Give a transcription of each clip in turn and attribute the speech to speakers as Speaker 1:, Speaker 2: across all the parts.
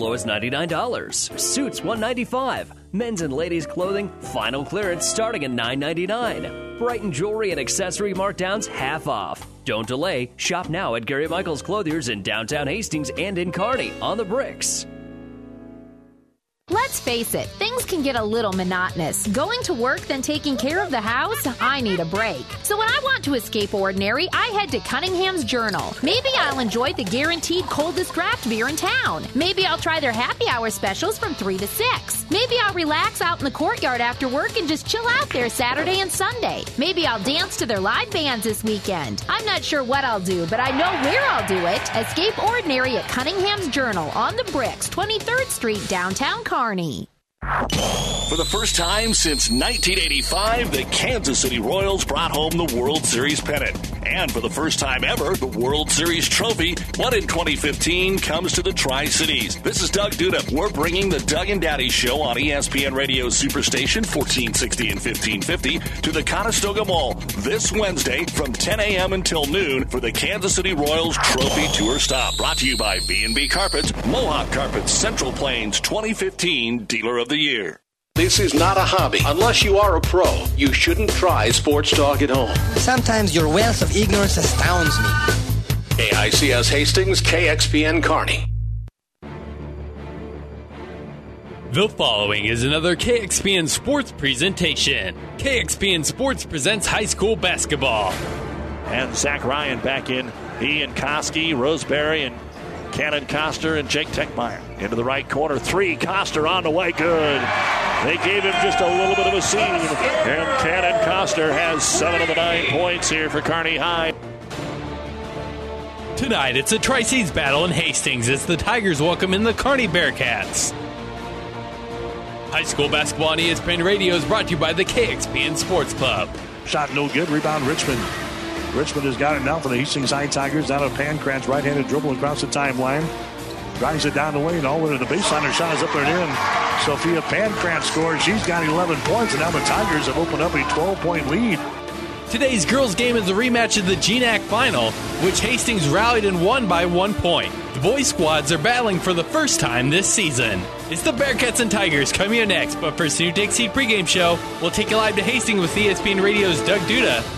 Speaker 1: Low is $99. Suits 195. Men's and ladies' clothing, final clearance starting at $9.99. Brighton jewelry and accessory markdowns half off. Don't delay. Shop now at Gary Michaels Clothiers in downtown Hastings and in Kearney on the bricks.
Speaker 2: Let's face it, things can get a little monotonous. Going to work, then taking care of the house? I need a break. So when I want to escape ordinary, I head to Cunningham's Journal. Maybe I'll enjoy the guaranteed coldest draft beer in town. Maybe I'll try their happy hour specials from 3 to 6. Maybe I'll relax out in the courtyard after work and just chill out there Saturday and Sunday. Maybe I'll dance to their live bands this weekend. I'm not sure what I'll do, but I know where I'll do it. Escape ordinary at Cunningham's Journal on the Bricks, 23rd Street, downtown Kearney.
Speaker 3: For the first time since 1985, the Kansas City Royals brought home the World Series pennant. And for the first time ever, the World Series trophy, won in 2015, comes to the Tri Cities. This is Doug Duda. We're bringing the Doug and Daddy Show on ESPN Radio Superstation 1460 and 1550 to the Conestoga Mall this Wednesday from 10 a.m. until noon for the Kansas City Royals Trophy Tour Stop. Brought to you by B&B Carpets, Mohawk Carpets, Central Plains 2015 Dealer of the Year.
Speaker 4: This is not a hobby. Unless you are a pro, you shouldn't try Sports Talk at home.
Speaker 5: Sometimes your wealth of ignorance astounds me.
Speaker 4: KICS Hastings, KXPN Kearney.
Speaker 6: The following is another KXPN Sports presentation. KXPN Sports presents high school basketball.
Speaker 7: And Zach Ryan back in. He and Koski, Roseberry, and Cannon Coster and Jake Techmeyer. Into the right corner. Three. Coster on the way. Good. They gave him just a little bit of a scene. And Cannon Coster has seven of the nine points here for Kearney High.
Speaker 6: Tonight, it's a Tri Cities battle in Hastings as the Tigers welcome in the Kearney Bearcats. High school basketball on ESPN Radio is brought to you by the KXPN Sports Club.
Speaker 7: Shot no good. Rebound Richmond. Richmond has got it now for the Hastings High Tigers. out of Pankratz right-handed dribble across the timeline. Drives it down the and all the way to the baseline. Her shot is up there and in. Sophia Pankratz scores. She's got 11 points, and now the Tigers have opened up a 12-point lead.
Speaker 6: Today's girls' game is a rematch of the GNAC final, which Hastings rallied and won by one point. The boys' squads are battling for the first time this season. It's the Bearcats and Tigers coming up next, but first, New Dixie pregame show. We'll take you live to Hastings with ESPN Radio's Doug Duda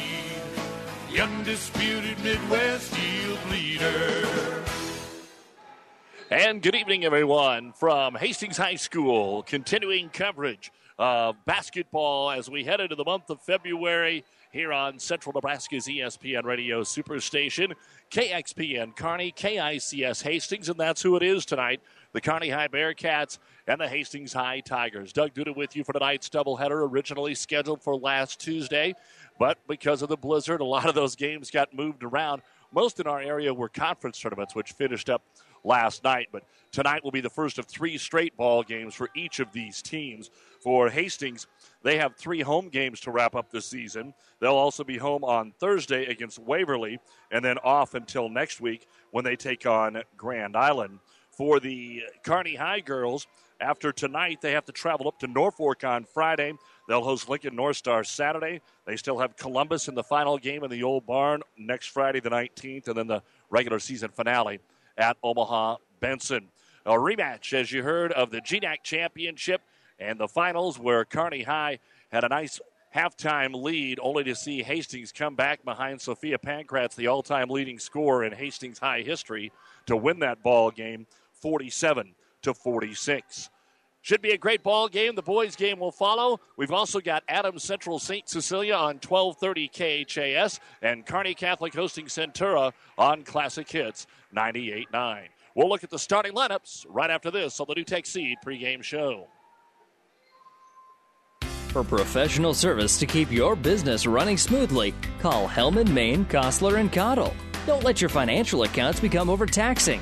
Speaker 8: The undisputed Midwest yield leader.
Speaker 7: And good evening, everyone, from Hastings High School. Continuing coverage of basketball as we head into the month of February here on Central Nebraska's ESPN Radio Superstation, KXPN Kearney, KICS Hastings, and that's who it is tonight the Kearney High Bearcats and the Hastings High Tigers. Doug Duda with you for tonight's doubleheader, originally scheduled for last Tuesday, but because of the blizzard, a lot of those games got moved around. Most in our area were conference tournaments, which finished up last night. But tonight will be the first of three straight ball games for each of these teams. For Hastings, they have three home games to wrap up the season. They'll also be home on Thursday against Waverly and then off until next week when they take on Grand Island. For the Kearney High girls, after tonight, they have to travel up to Norfolk on Friday. They'll host Lincoln North Star Saturday. They still have Columbus in the final game in the old barn next Friday, the 19th, and then the regular season finale at Omaha Benson. A rematch, as you heard, of the GNAC Championship and the finals where Kearney High had a nice halftime lead, only to see Hastings come back behind Sophia Pankratz, the all time leading scorer in Hastings High history, to win that ball game 47 to 46. Should be a great ball game. The boys' game will follow. We've also got Adams Central St. Cecilia on 1230 KHAS and Kearney Catholic hosting Centura on Classic Hits 98.9. We'll look at the starting lineups right after this on the New Tech Seed pregame show.
Speaker 1: For professional service to keep your business running smoothly, call Hellman, Maine, Kostler, and Cottle. Don't let your financial accounts become overtaxing.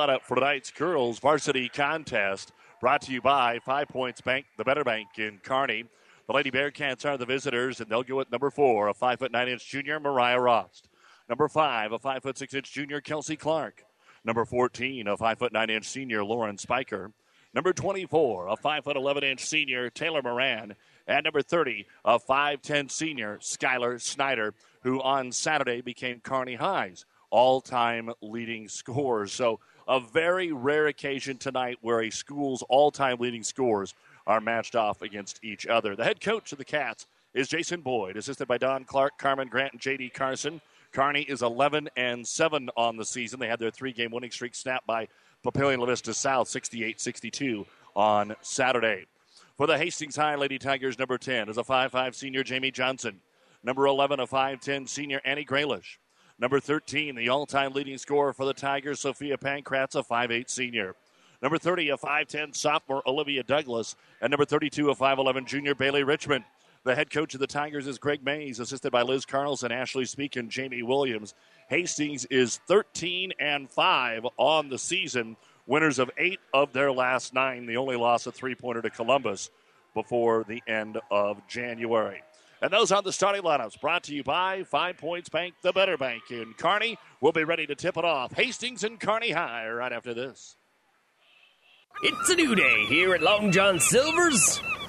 Speaker 7: lineup for tonight's girls varsity contest. Brought to you by Five Points Bank, the Better Bank in Kearney. The Lady Bearcats are the visitors, and they'll go at number four, a five foot nine inch junior, Mariah Rost. Number five, a five foot six inch junior, Kelsey Clark. Number 14, a five foot nine inch senior, Lauren Spiker. Number 24, a five foot 11 inch senior, Taylor Moran. And number 30, a 5'10 senior, Skylar Snyder, who on Saturday became Kearney High's all time leading scorer. So a very rare occasion tonight where a school's all time leading scores are matched off against each other. The head coach of the Cats is Jason Boyd, assisted by Don Clark, Carmen Grant, and J.D. Carson. Kearney is 11 and 7 on the season. They had their three game winning streak snapped by Papillion La Vista South 68 62 on Saturday. For the Hastings High Lady Tigers, number 10 is a 5'5 senior Jamie Johnson. Number 11, a 5'10 senior Annie Graylish. Number 13, the all time leading scorer for the Tigers, Sophia Pankratz, a 5'8 senior. Number 30, a 5'10 sophomore, Olivia Douglas. And number 32, a 5'11 junior, Bailey Richmond. The head coach of the Tigers is Greg Mays, assisted by Liz Carlson, Ashley Speak, and Jamie Williams. Hastings is 13 and 5 on the season, winners of eight of their last nine. The only loss a three pointer to Columbus before the end of January. And those are the starting lineups brought to you by Five Points Bank, the better bank in Kearney. We'll be ready to tip it off. Hastings and Kearney High right after this.
Speaker 1: It's a new day here at Long John Silver's.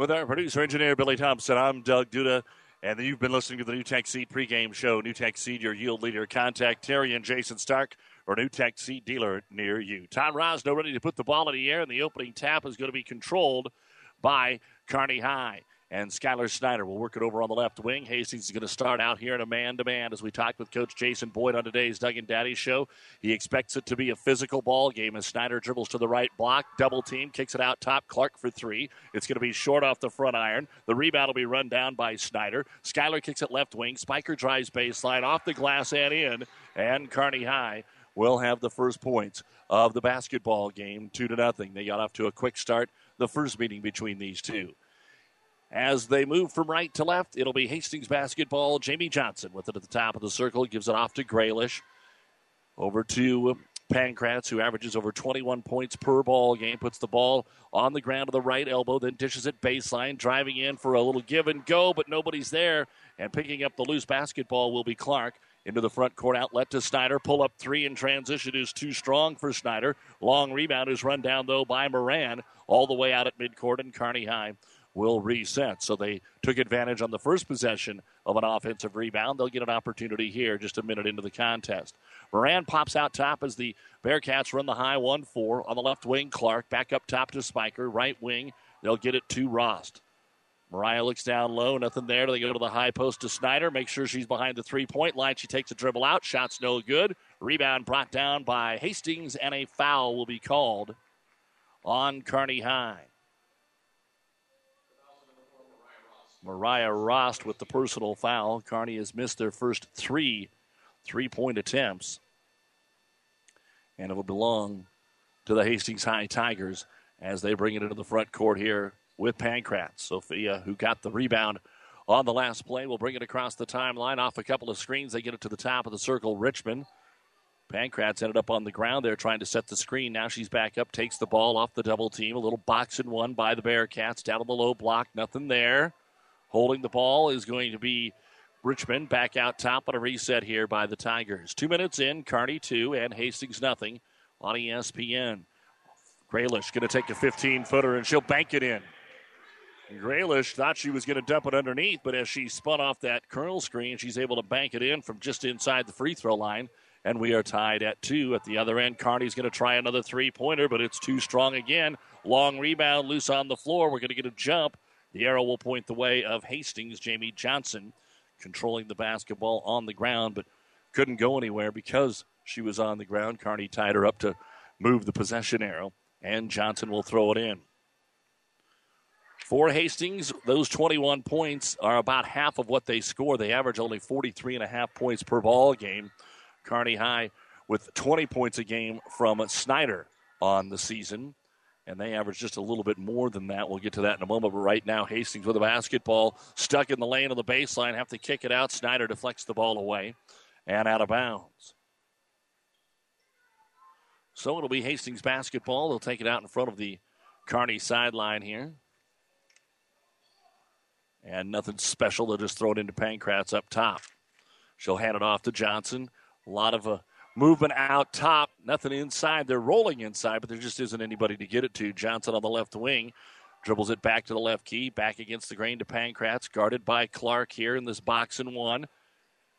Speaker 7: With our producer engineer Billy Thompson, I'm Doug Duda, and you've been listening to the New Tech Seed pregame show. New Tech Seed, your yield leader. Contact Terry and Jason Stark or New Tech Seed dealer near you. Tom Rosno ready to put the ball in the air, and the opening tap is going to be controlled by Kearney High and Skylar Snyder will work it over on the left wing. Hastings is going to start out here in a man to man as we talked with Coach Jason Boyd on today's Doug and Daddy show. He expects it to be a physical ball game as Snyder dribbles to the right block, double team, kicks it out top. Clark for three. It's going to be short off the front iron. The rebound will be run down by Snyder. Skylar kicks it left wing. Spiker drives baseline off the glass and in, and Kearney High will have the first points of the basketball game, two to nothing. They got off to a quick start the first meeting between these two. As they move from right to left, it'll be Hastings basketball. Jamie Johnson with it at the top of the circle, gives it off to Graylish. Over to Pankratz, who averages over 21 points per ball game, puts the ball on the ground to the right elbow, then dishes it baseline, driving in for a little give and go, but nobody's there. And picking up the loose basketball will be Clark. Into the front court outlet to Snyder. Pull up three in transition is too strong for Snyder. Long rebound is run down, though, by Moran all the way out at midcourt, and Kearney High will reset. So they took advantage on the first possession of an offensive rebound. They'll get an opportunity here just a minute into the contest. Moran pops out top as the Bearcats run the high 1 4. On the left wing, Clark back up top to Spiker. Right wing, they'll get it to Rost. Mariah looks down low, nothing there. They go to the high post to Snyder. Make sure she's behind the three point line. She takes a dribble out. Shot's no good. Rebound brought down by Hastings, and a foul will be called on Kearney High. Mariah Rost with the personal foul. Kearney has missed their first three three point attempts. And it will belong to the Hastings High Tigers as they bring it into the front court here with Pankratz. Sophia, who got the rebound on the last play, will bring it across the timeline off a couple of screens. They get it to the top of the circle. Richmond. Pankratz ended up on the ground there trying to set the screen. Now she's back up, takes the ball off the double team. A little box and one by the Bearcats. Down on the low block, nothing there. Holding the ball is going to be Richmond back out top on a reset here by the Tigers. Two minutes in, Kearney two and Hastings nothing on ESPN. Graylish going to take a 15 footer and she'll bank it in. Graylish thought she was going to dump it underneath, but as she spun off that curl screen, she's able to bank it in from just inside the free throw line. And we are tied at two. At the other end, Kearney's going to try another three pointer, but it's too strong again. Long rebound, loose on the floor. We're going to get a jump. The arrow will point the way of Hastings. Jamie Johnson controlling the basketball on the ground, but couldn't go anywhere because she was on the ground. Kearney tied her up to move the possession arrow, and Johnson will throw it in. For Hastings, those 21 points are about half of what they score. They average only 43 and a half points per ball game. Kearney High with 20 points a game from Snyder on the season and they average just a little bit more than that. We'll get to that in a moment. But right now, Hastings with a basketball stuck in the lane of the baseline, have to kick it out. Snyder deflects the ball away and out of bounds. So it'll be Hastings basketball. They'll take it out in front of the Kearney sideline here. And nothing special. They'll just throw it into Pankratz up top. She'll hand it off to Johnson. A lot of uh, movement out top, nothing inside. They're rolling inside, but there just isn't anybody to get it to. Johnson on the left wing dribbles it back to the left key, back against the grain to Pankratz, guarded by Clark here in this box and one.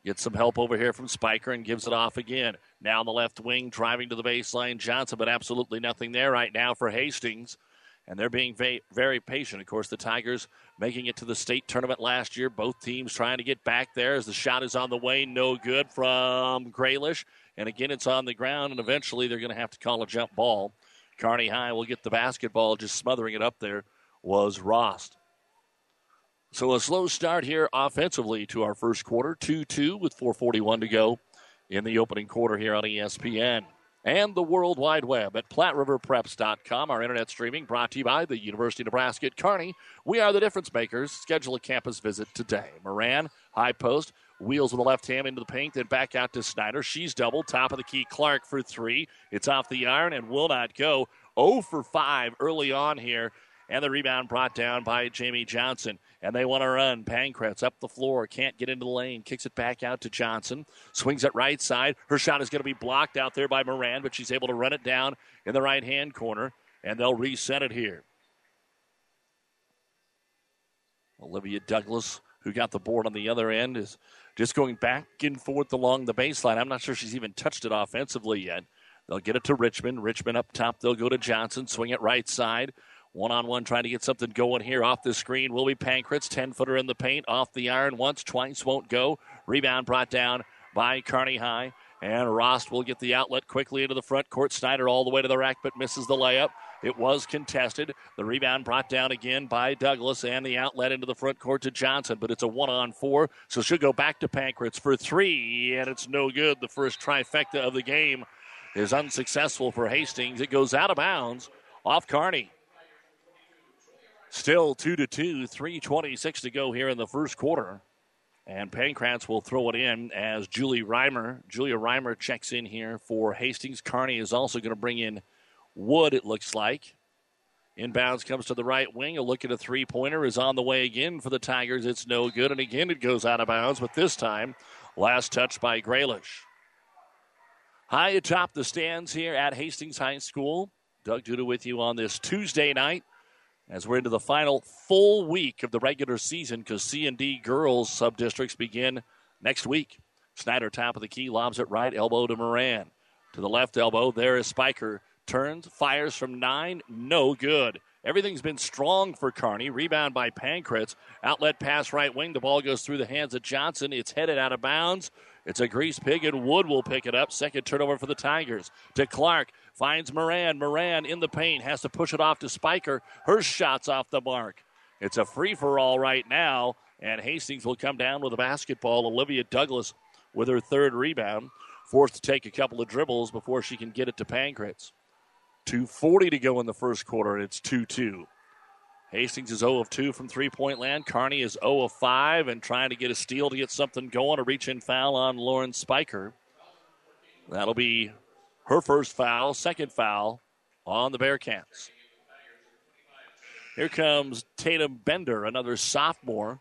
Speaker 7: Gets some help over here from Spiker and gives it off again. Now on the left wing, driving to the baseline, Johnson, but absolutely nothing there right now for Hastings. And they're being very patient. Of course, the Tigers making it to the state tournament last year. Both teams trying to get back there as the shot is on the way. No good from Graylish. And again, it's on the ground, and eventually they're going to have to call a jump ball. Kearney High will get the basketball, just smothering it up there was Rost. So a slow start here offensively to our first quarter, 2 2 with 4.41 to go in the opening quarter here on ESPN. And the World Wide Web at PlatteRiverPreps.com. Our internet streaming brought to you by the University of Nebraska at Kearney. We are the difference makers. Schedule a campus visit today. Moran, high post, Wheels with the left hand into the paint, then back out to Snyder. She's double. Top of the key, Clark for three. It's off the iron and will not go. 0 for 5 early on here. And the rebound brought down by Jamie Johnson. And they want to run. Pankratz up the floor. Can't get into the lane. Kicks it back out to Johnson. Swings it right side. Her shot is going to be blocked out there by Moran, but she's able to run it down in the right hand corner. And they'll reset it here. Olivia Douglas, who got the board on the other end, is just going back and forth along the baseline. I'm not sure she's even touched it offensively yet. They'll get it to Richmond. Richmond up top. They'll go to Johnson. Swing it right side. One on one, trying to get something going here off the screen. Will be Pankratz. 10 footer in the paint. Off the iron once, twice, won't go. Rebound brought down by Kearney High. And Rost will get the outlet quickly into the front court. Snyder all the way to the rack, but misses the layup. It was contested. The rebound brought down again by Douglas and the outlet into the front court to Johnson, but it's a one on four, so she'll go back to Pankratz for three, and it's no good. The first trifecta of the game is unsuccessful for Hastings. It goes out of bounds off Kearney. Still two to two, 326 to go here in the first quarter. And Pankratz will throw it in as Julie Reimer. Julia Reimer checks in here for Hastings. Kearney is also going to bring in Wood, it looks like. Inbounds comes to the right wing. A look at a three pointer is on the way again for the Tigers. It's no good. And again, it goes out of bounds, but this time, last touch by Graylish. High atop the stands here at Hastings High School. Doug Duda with you on this Tuesday night as we're into the final full week of the regular season because C&D girls sub-districts begin next week. Snyder top of the key, lobs it right, elbow to Moran. To the left elbow, there is Spiker turns, fires from nine, no good. Everything's been strong for Kearney. Rebound by Pankratz. Outlet pass right wing. The ball goes through the hands of Johnson. It's headed out of bounds. It's a grease pig, and Wood will pick it up. Second turnover for the Tigers. To Clark. Finds Moran. Moran in the paint. Has to push it off to Spiker. Her shot's off the mark. It's a free for all right now, and Hastings will come down with a basketball. Olivia Douglas with her third rebound. Forced to take a couple of dribbles before she can get it to Pankratz. 2.40 to go in the first quarter, and it's 2 2. Hastings is 0 of 2 from three point land. Kearney is 0 of 5 and trying to get a steal to get something going. A reach in foul on Lauren Spiker. That'll be her first foul, second foul on the Bearcats. Here comes Tatum Bender, another sophomore.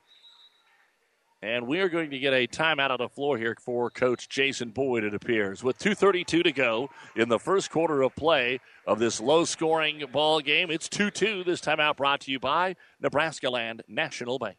Speaker 7: And we are going to get a timeout on the floor here for Coach Jason Boyd, it appears. With 2.32 to go in the first quarter of play of this low scoring ball game, it's 2 2. This timeout brought to you by Nebraska Land National Bank.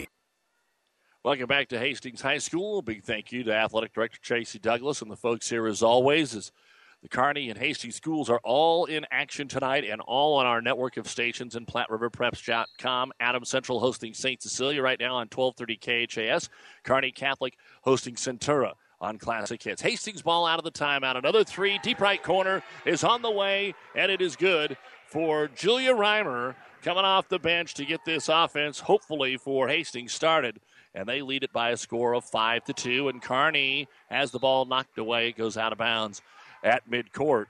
Speaker 7: Welcome back to Hastings High School. A big thank you to Athletic Director Tracy Douglas and the folks here as always. As the Kearney and Hastings schools are all in action tonight and all on our network of stations and PlatteRiverPreps.com. Adams Central hosting St. Cecilia right now on 1230 KHAS. Kearney Catholic hosting Centura on Classic Hits. Hastings ball out of the timeout. Another three, deep right corner is on the way, and it is good for Julia Reimer coming off the bench to get this offense, hopefully, for Hastings started and they lead it by a score of five to two. And Kearney has the ball knocked away, goes out of bounds at midcourt.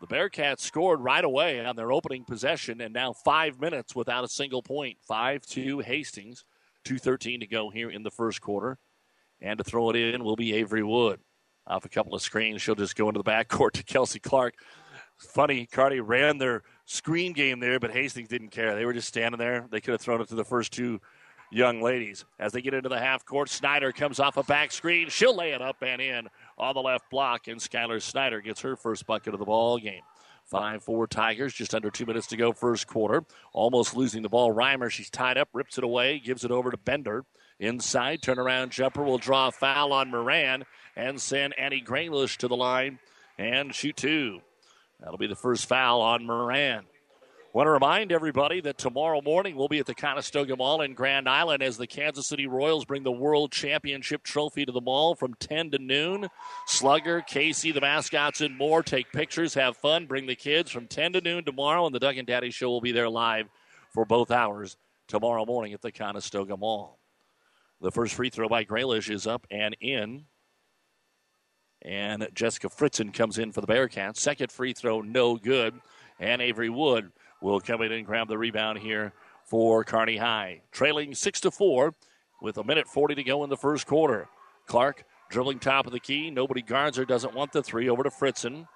Speaker 7: The Bearcats scored right away on their opening possession, and now five minutes without a single point. Five to Hastings, two thirteen to go here in the first quarter, and to throw it in will be Avery Wood. Off a couple of screens, she'll just go into the backcourt to Kelsey Clark. Funny, Kearney ran their screen game there, but Hastings didn't care. They were just standing there. They could have thrown it to the first two young ladies. As they get into the half court, Snyder comes off a back screen. She'll lay it up and in on the left block, and Skylar Snyder gets her first bucket of the ball game. 5 4 Tigers, just under two minutes to go, first quarter. Almost losing the ball. Reimer, she's tied up, rips it away, gives it over to Bender. Inside, turnaround jumper will draw a foul on Moran and send Annie Graylish to the line and shoot two. That'll be the first foul on Moran. Want to remind everybody that tomorrow morning we'll be at the Conestoga Mall in Grand Island as the Kansas City Royals bring the World Championship trophy to the mall from 10 to noon. Slugger, Casey, the mascots, and more take pictures, have fun, bring the kids from 10 to noon tomorrow, and the Doug and Daddy Show will be there live for both hours tomorrow morning at the Conestoga Mall. The first free throw by Graylish is up and in. And Jessica Fritzen comes in for the Bearcats. Second free throw, no good. And Avery Wood will come in and grab the rebound here for Kearney High. Trailing 6 to 4 with a minute 40 to go in the first quarter. Clark dribbling top of the key. Nobody guards her, doesn't want the three. Over to Fritzen.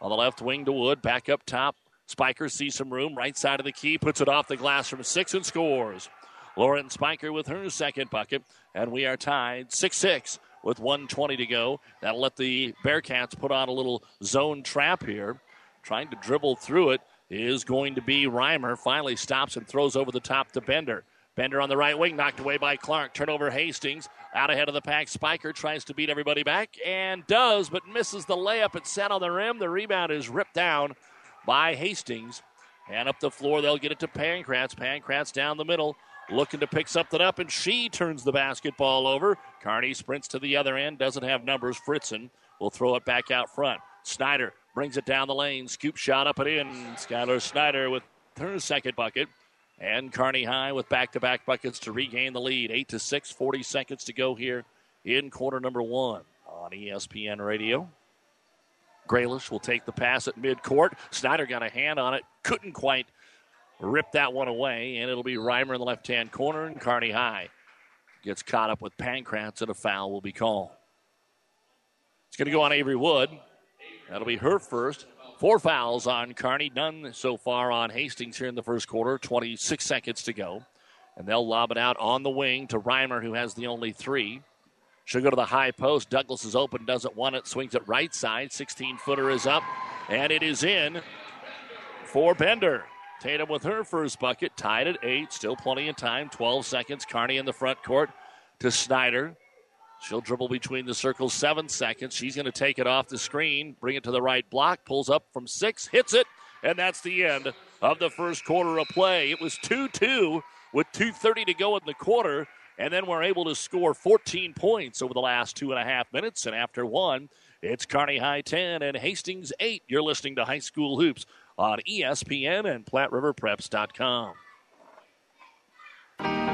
Speaker 7: On the left wing to Wood. Back up top. Spiker sees some room. Right side of the key. Puts it off the glass from six and scores. Lauren Spiker with her second bucket. And we are tied 6 6 with 120 to go. That'll let the Bearcats put on a little zone trap here. Trying to dribble through it is going to be Reimer. Finally stops and throws over the top to Bender. Bender on the right wing, knocked away by Clark. Turnover Hastings. Out ahead of the pack. Spiker tries to beat everybody back and does, but misses the layup. It's set on the rim. The rebound is ripped down by Hastings. And up the floor, they'll get it to Pankratz. Pankratz down the middle, looking to pick something up, and she turns the basketball over. Kearney sprints to the other end, doesn't have numbers. Fritzen will throw it back out front. Snyder brings it down the lane. Scoop shot up and in. Skylar Snyder with her second bucket. And Kearney High with back to back buckets to regain the lead. 8 to 6, 40 seconds to go here in quarter number one on ESPN Radio. Graylish will take the pass at midcourt. Snyder got a hand on it, couldn't quite rip that one away, and it'll be Reimer in the left hand corner, and Kearney High gets caught up with Pankratz, and a foul will be called. It's going to go on Avery Wood. That'll be her first. Four fouls on Kearney, none so far on Hastings here in the first quarter. 26 seconds to go. And they'll lob it out on the wing to Reimer, who has the only three. She'll go to the high post. Douglas is open, doesn't want it, swings it right side. 16 footer is up, and it is in for Bender. Tatum with her first bucket, tied at eight. Still plenty of time. 12 seconds. Kearney in the front court to Snyder. She'll dribble between the circles seven seconds. She's going to take it off the screen, bring it to the right block, pulls up from six, hits it, and that's the end of the first quarter of play. It was 2 2 with 2.30 to go in the quarter, and then we're able to score 14 points over the last two and a half minutes. And after one, it's Kearney High 10 and Hastings 8. You're listening to High School Hoops on ESPN and PlatteRiverPreps.com.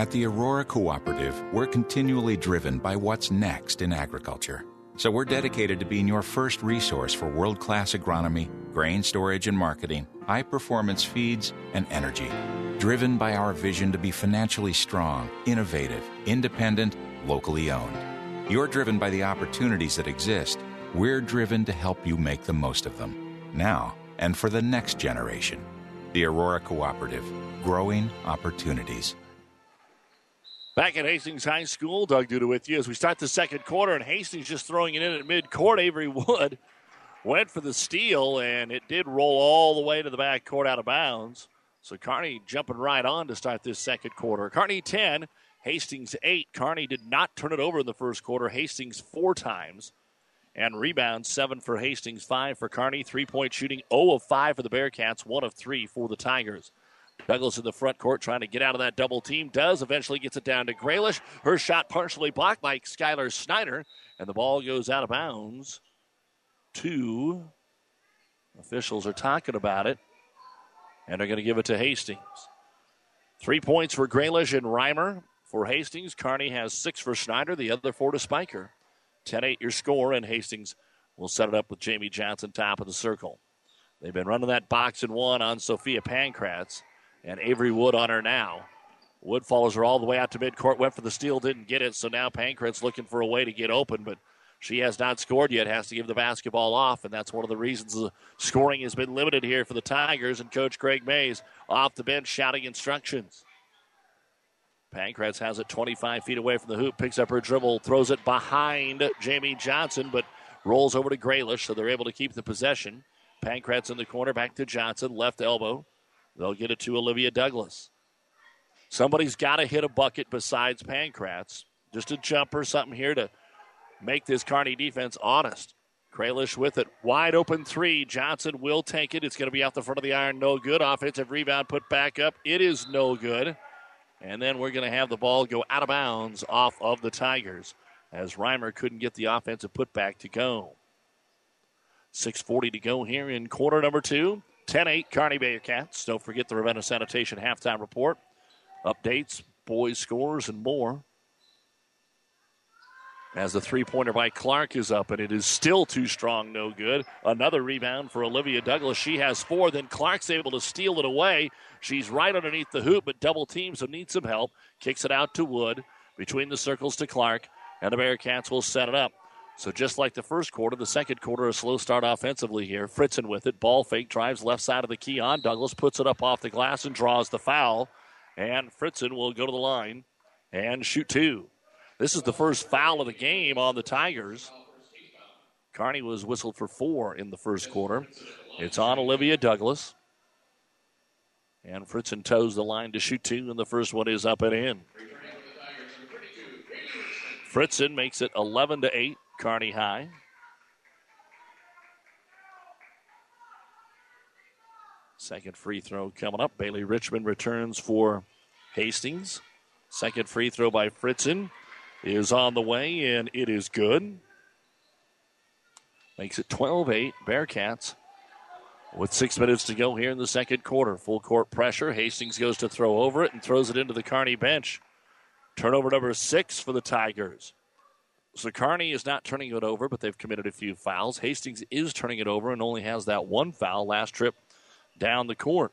Speaker 9: At the Aurora Cooperative, we're continually driven by what's next in agriculture. So we're dedicated to being your first resource for world class agronomy, grain storage and marketing, high performance feeds, and energy. Driven by our vision to be financially strong, innovative, independent, locally owned. You're driven by the opportunities that exist. We're driven to help you make the most of them. Now and for the next generation. The Aurora Cooperative, growing opportunities.
Speaker 7: Back at Hastings High School, Doug Duda with you as we start the second quarter, and Hastings just throwing it in at midcourt. Avery Wood went for the steal, and it did roll all the way to the back court out of bounds. So Kearney jumping right on to start this second quarter. Kearney 10, Hastings 8. Kearney did not turn it over in the first quarter. Hastings four times. And rebounds, seven for Hastings, five for Kearney. Three point shooting, 0 of 5 for the Bearcats, 1 of 3 for the Tigers. Douglas in the front court trying to get out of that double team. Does eventually gets it down to Graylish. Her shot partially blocked by Skylar Snyder, and the ball goes out of bounds. Two officials are talking about it, and they're going to give it to Hastings. Three points for Graylish and Reimer for Hastings. Kearney has six for Snyder, the other four to Spiker. 10 8 your score, and Hastings will set it up with Jamie Johnson top of the circle. They've been running that box and one on Sophia Pankratz and Avery Wood on her now. Wood follows her all the way out to midcourt, went for the steal, didn't get it, so now Pankratz looking for a way to get open, but she has not scored yet, has to give the basketball off, and that's one of the reasons the scoring has been limited here for the Tigers, and Coach Greg Mays off the bench shouting instructions. Pankratz has it 25 feet away from the hoop, picks up her dribble, throws it behind Jamie Johnson, but rolls over to Graylish, so they're able to keep the possession. Pankratz in the corner, back to Johnson, left elbow. They'll get it to Olivia Douglas. Somebody's got to hit a bucket besides Pankratz. Just a jumper, something here to make this Kearney defense honest. Graylish with it. Wide open three. Johnson will take it. It's going to be out the front of the iron. No good. Offensive rebound put back up. It is no good. And then we're going to have the ball go out of bounds off of the Tigers as Reimer couldn't get the offensive putback to go. 6.40 to go here in quarter number two. 10 8 Kearney Bearcats. Don't forget the Ravenna Sanitation halftime report. Updates, boys' scores, and more. As the three pointer by Clark is up, and it is still too strong, no good. Another rebound for Olivia Douglas. She has four. Then Clark's able to steal it away. She's right underneath the hoop, but double teams, so needs some help. Kicks it out to Wood. Between the circles to Clark, and the Bearcats will set it up. So just like the first quarter, the second quarter, a slow start offensively here. Fritzen with it. Ball fake, drives left side of the key on. Douglas puts it up off the glass and draws the foul. And Fritzen will go to the line and shoot two. This is the first foul of the game on the Tigers. Kearney was whistled for four in the first quarter. It's on Olivia Douglas. And Fritzen toes the line to shoot two, and the first one is up and in. Fritzen makes it 11 to 8, Kearney High. Second free throw coming up. Bailey Richmond returns for Hastings. Second free throw by Fritzen is on the way, and it is good. Makes it 12 8. Bearcats with six minutes to go here in the second quarter. Full court pressure. Hastings goes to throw over it and throws it into the Kearney bench. Turnover number six for the Tigers. So Kearney is not turning it over, but they've committed a few fouls. Hastings is turning it over and only has that one foul last trip down the court.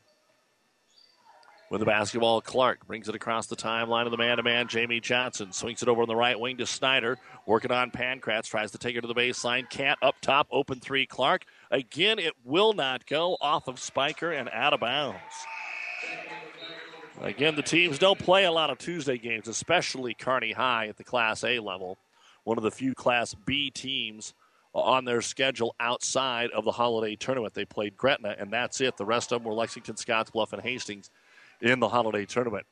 Speaker 7: With the basketball, Clark brings it across the timeline of the man to man. Jamie Johnson swings it over on the right wing to Snyder. Working on Pankratz. Tries to take it to the baseline. Can't up top. Open three. Clark. Again, it will not go off of Spiker and out of bounds. Again, the teams don't play a lot of Tuesday games, especially Kearney High at the Class A level. One of the few Class B teams on their schedule outside of the holiday tournament. They played Gretna, and that's it. The rest of them were Lexington, Scottsbluff, and Hastings in the holiday tournament.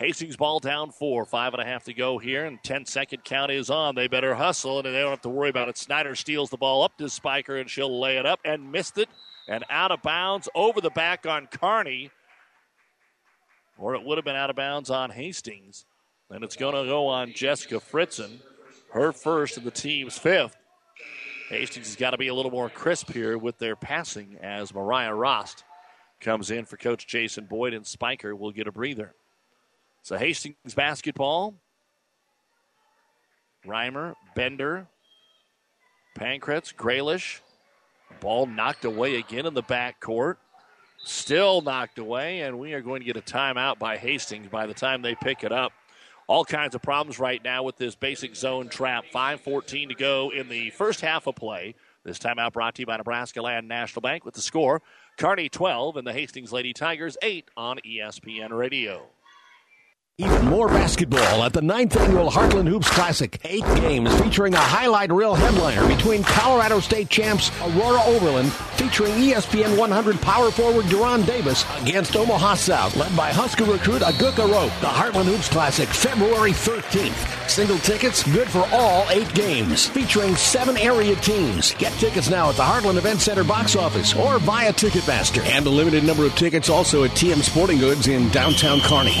Speaker 7: Hastings ball down four, five and a half to go here, and 10 second count is on. They better hustle, and they don't have to worry about it. Snyder steals the ball up to Spiker, and she'll lay it up and missed it, and out of bounds over the back on Kearney, or it would have been out of bounds on Hastings. And it's going to go on Jessica Fritzen, her first and the team's fifth. Hastings has got to be a little more crisp here with their passing as Mariah Rost comes in for Coach Jason Boyd, and Spiker will get a breather. So Hastings basketball. Reimer, Bender, Pankratz, Graylish. Ball knocked away again in the back court. Still knocked away, and we are going to get a timeout by Hastings by the time they pick it up. All kinds of problems right now with this basic zone trap. 5.14 to go in the first half of play. This timeout brought to you by Nebraska Land National Bank with the score Kearney 12 and the Hastings Lady Tigers 8 on ESPN Radio.
Speaker 10: Even more basketball at the ninth annual Heartland Hoops Classic. Eight games featuring a highlight reel headliner between Colorado State champs Aurora Overland, featuring ESPN 100 power forward Duron Davis against Omaha South, led by Husker recruit Akol Arop. The Heartland Hoops Classic, February 13th. Single tickets good for all eight games, featuring seven area teams. Get tickets now at the Heartland Event Center box office or via Ticketmaster. And a limited number of tickets also at TM Sporting Goods in downtown Kearney.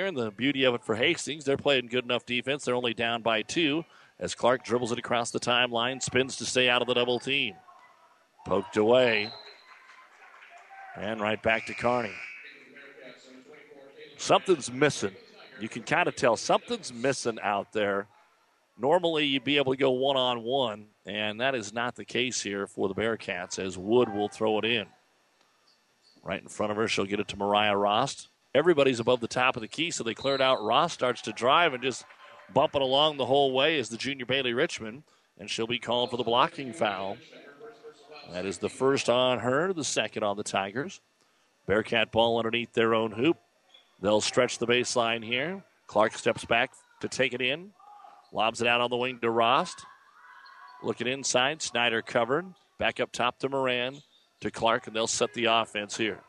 Speaker 7: here, and the beauty of it for Hastings, they're playing good enough defense. They're only down by two as Clark dribbles it across the timeline, spins to stay out of the double team. Poked away. And right back to Kearney. Something's missing. You can kind of tell something's missing out there. Normally, you'd be able to go one on one, and that is not the case here for the Bearcats as Wood will throw it in. Right in front of her, she'll get it to Mariah Rost everybody's above the top of the key, so they cleared out. Ross starts to drive and just bumping along the whole way as the junior Bailey Richmond, and she'll be called for the blocking foul. That is the first on her, the second on the Tigers. Bearcat ball underneath their own hoop. They'll stretch the baseline here. Clark steps back to take it in. Lobs it out on the wing to Rost. Looking inside, Snyder covered. Back up top to Moran, to Clark, and they'll set the offense here.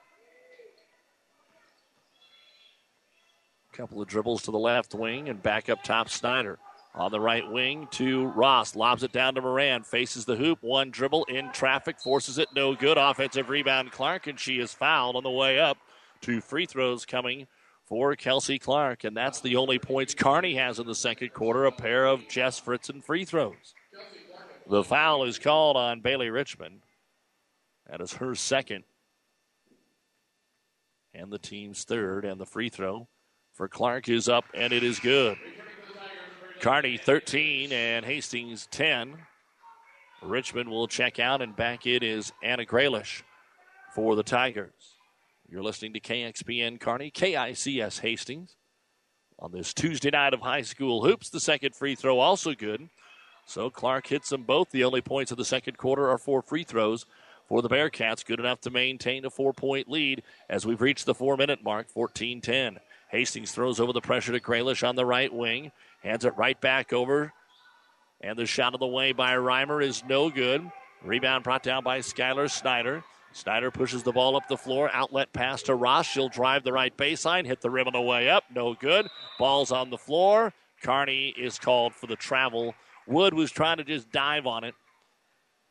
Speaker 7: Couple of dribbles to the left wing and back up top Snyder. On the right wing to Ross. Lobs it down to Moran. Faces the hoop. One dribble in traffic. Forces it no good. Offensive rebound Clark, and she is fouled on the way up. Two free throws coming for Kelsey Clark, and that's the only points Kearney has in the second quarter. A pair of Jess Fritzen free throws. The foul is called on Bailey Richmond. That is her second. And the team's third, and the free throw for Clark is up, and it is good. Kearney 13 and Hastings 10. Richmond will check out, and back it is Anna Graylish for the Tigers. You're listening to KXPN Kearney, KICS Hastings. On this Tuesday night of high school hoops, the second free throw also good. So Clark hits them both. The only points of the second quarter are four free throws for the Bearcats. Good enough to maintain a four point lead as we've reached the four minute mark, 14 10. Hastings throws over the pressure to Graylish on the right wing. Hands it right back over. And the shot of the way by Reimer is no good. Rebound brought down by Skylar Snyder. Snyder pushes the ball up the floor. Outlet pass to Ross. She'll drive the right baseline, hit the rim on the way up. No good. Ball's on the floor. Kearney is called for the travel. Wood was trying to just dive on it,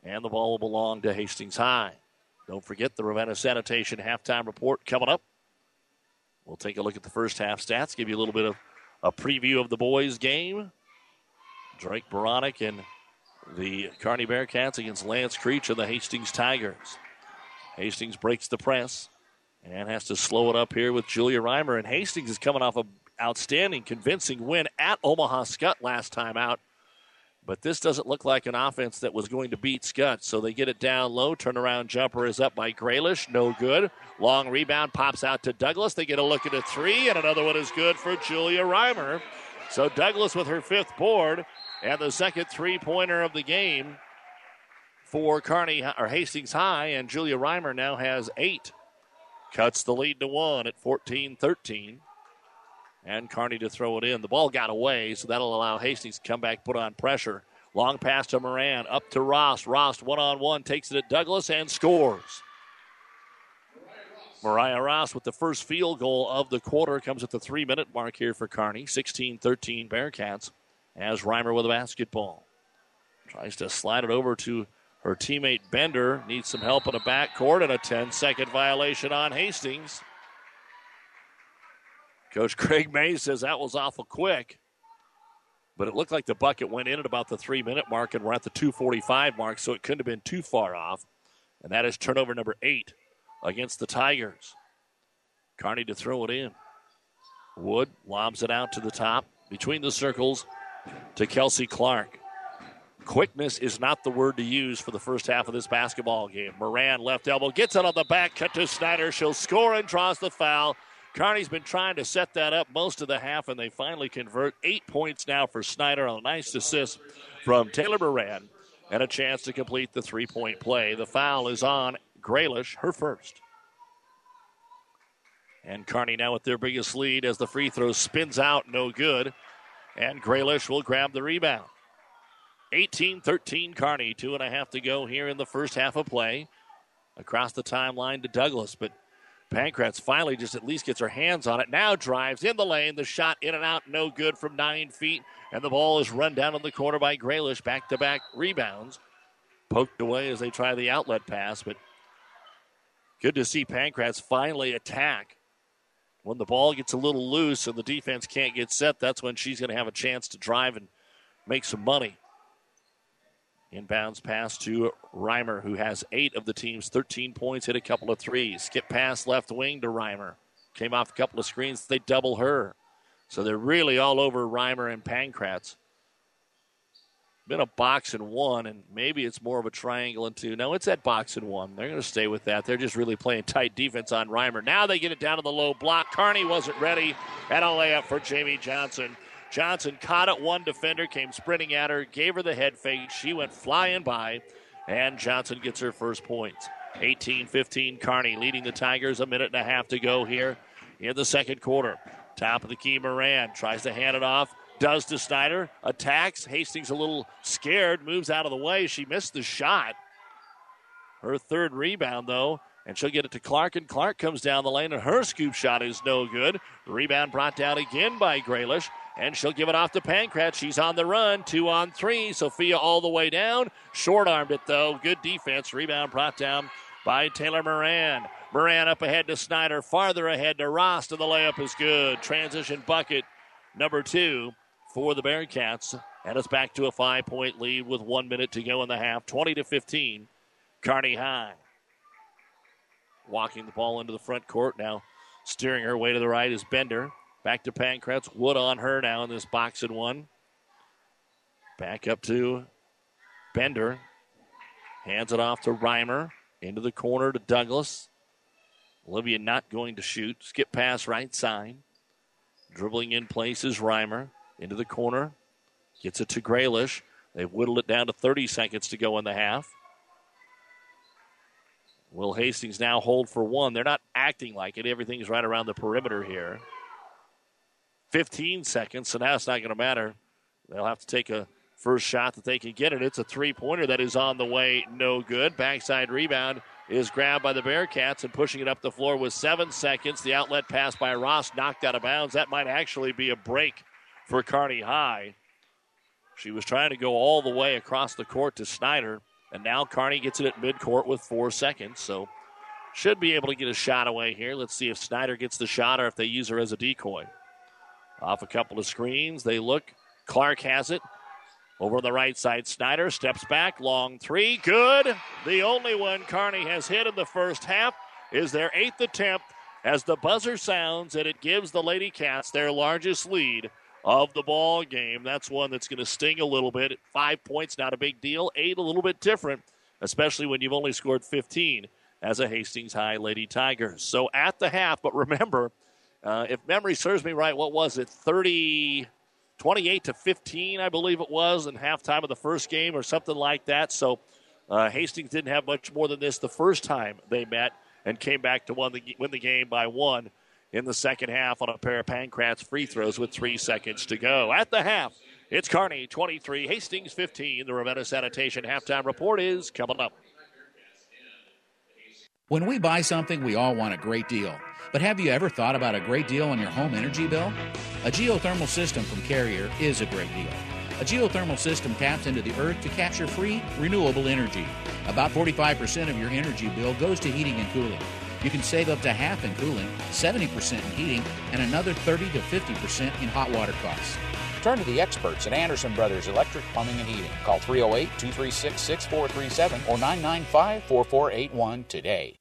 Speaker 7: and the ball will belong to Hastings High. Don't forget the Ravenna Sanitation halftime report coming up. We'll take a look at the first half stats, give you a little bit of a preview of the boys' game. Drake Beranek and the Kearney Bearcats against Lance Creech and the Hastings Tigers. Hastings breaks the press and has to slow it up here with Julia Reimer. And Hastings is coming off an outstanding, convincing win at Omaha Skutt last time out. But this doesn't look like an offense that was going to beat Skutt. So they get it down low. Turnaround jumper is up by Graylish. No good. Long rebound pops out to Douglas. They get a look at a three, and another one is good for Julia Reimer. So Douglas with her fifth board and the second three pointer of the game for Kearney or Hastings High, and Julia Reimer now has eight. Cuts the lead to one at 14 13. And Kearney to throw it in. The ball got away, so that'll allow Hastings to come back, put on pressure. Long pass to Moran, up to Ross. Ross one on one takes it at Douglas and scores. Mariah Ross with the first field goal of the quarter comes at the three minute mark here for Kearney. 16 13 Bearcats as Reimer with a basketball. Tries to slide it over to her teammate Bender. Needs some help in the backcourt and a 10 second violation on Hastings. Coach Craig May says that was awful quick. But it looked like the bucket went in at about the three minute mark, and we're at the 245 mark, so it couldn't have been too far off. And that is turnover number eight against the Tigers. Kearney to throw it in. Wood lobs it out to the top between the circles to Kelsey Clark. Quickness is not the word to use for the first half of this basketball game. Moran left elbow gets it on the back, cut to Snyder. She'll score and draws the foul. Kearney's been trying to set that up most of the half, and they finally convert. Eight points now for Snyder on a nice assist from Taylor Moran, and a chance to complete the three point play. The foul is on Graylish, her first. And Kearney now with their biggest lead as the free throw spins out, no good. And Graylish will grab the rebound. 18 13 Kearney, two and a half to go here in the first half of play. Across the timeline to Douglas, but Pankratz finally just at least gets her hands on it. Now drives in the lane. The shot in and out, no good from nine feet. And the ball is run down in the corner by Graylish. Back to back rebounds. Poked away as they try the outlet pass, but good to see Pankratz finally attack. When the ball gets a little loose and the defense can't get set, that's when she's going to have a chance to drive and make some money. Inbounds pass to Reimer, who has eight of the team's 13 points, hit a couple of threes. Skip pass left wing to Reimer. Came off a couple of screens. They double her. So they're really all over Reimer and Pankratz. Been a box and one, and maybe it's more of a triangle and two. No, it's that box and one. They're going to stay with that. They're just really playing tight defense on Reimer. Now they get it down to the low block. Kearney wasn't ready. And a layup for Jamie Johnson. Johnson caught it one defender, came sprinting at her, gave her the head fake. She went flying by, and Johnson gets her first points. 18 15, Kearney leading the Tigers. A minute and a half to go here in the second quarter. Top of the key, Moran tries to hand it off. Does to Snyder. Attacks. Hastings a little scared. Moves out of the way. She missed the shot. Her third rebound, though. And she'll get it to Clark, and Clark comes down the lane, and her scoop shot is no good. Rebound brought down again by Graylish. And she'll give it off to Pankratz. She's on the run. Two on three. Sophia all the way down. Short armed it, though. Good defense. Rebound brought down by Taylor Moran. Moran up ahead to Snyder. Farther ahead to Rost. And the layup is good. Transition bucket number two for the Bearcats. And it's back to a five point lead with one minute to go in the half. 20 to 15. Kearney High. Walking the ball into the front court now. Steering her way to the right is Bender. Back to Pankratz. Wood on her now in this box and one. Back up to Bender. Hands it off to Reimer. Into the corner to Douglas. Olivia not going to shoot. Skip pass right side. Dribbling in place is Reimer. Into the corner. Gets it to Graylish. They've whittled it down to 30 seconds to go in the half. Will Hastings now hold for one? They're not acting like it. Everything's right around the perimeter here. 15 seconds, so now it's not going to matter. They'll have to take a first shot that they can get it. It's a three pointer that is on the way, no good. Backside rebound is grabbed by the Bearcats and pushing it up the floor with seven seconds. The outlet pass by Ross knocked out of bounds. That might actually be a break for Kearney High. She was trying to go all the way across the court to Snyder, and now Kearney gets it at midcourt with four seconds. So should be able to get a shot away here. Let's see if Snyder gets the shot or if they use her as a decoy. Off a couple of screens, they look. Clark has it. Over the right side, Snyder steps back, long three, good. The only one Kearney has hit in the first half is their eighth attempt as the buzzer sounds and it gives the Lady Cats their largest lead of the ball game. That's one that's going to sting a little bit. Five points, not a big deal. Eight, a little bit different, especially when you've only scored 15 as a Hastings High Lady Tigers. So at the half, but remember, uh, if memory serves me right, what was it? 30, 28 to 15, I believe it was, in halftime of the first game or something like that. So uh, Hastings didn't have much more than this the first time they met and came back to win the, win the game by one in the second half on a pair of Pankratz free throws with three seconds to go. At the half, it's Kearney 23, Hastings 15. The Ravenna Sanitation halftime report is coming up.
Speaker 11: When we buy something, we all want a great deal. But have you ever thought about a great deal on your home energy bill? A geothermal system from Carrier is a great deal. A geothermal system taps into the earth to capture free, renewable energy. About 45% of your energy bill goes to heating and cooling. You can save up to half in cooling, 70% in heating, and another 30 to 50% in hot water costs.
Speaker 12: Turn to the experts at Anderson Brothers Electric Plumbing and Heating. Call 308 236 6437 or 995 4481 today.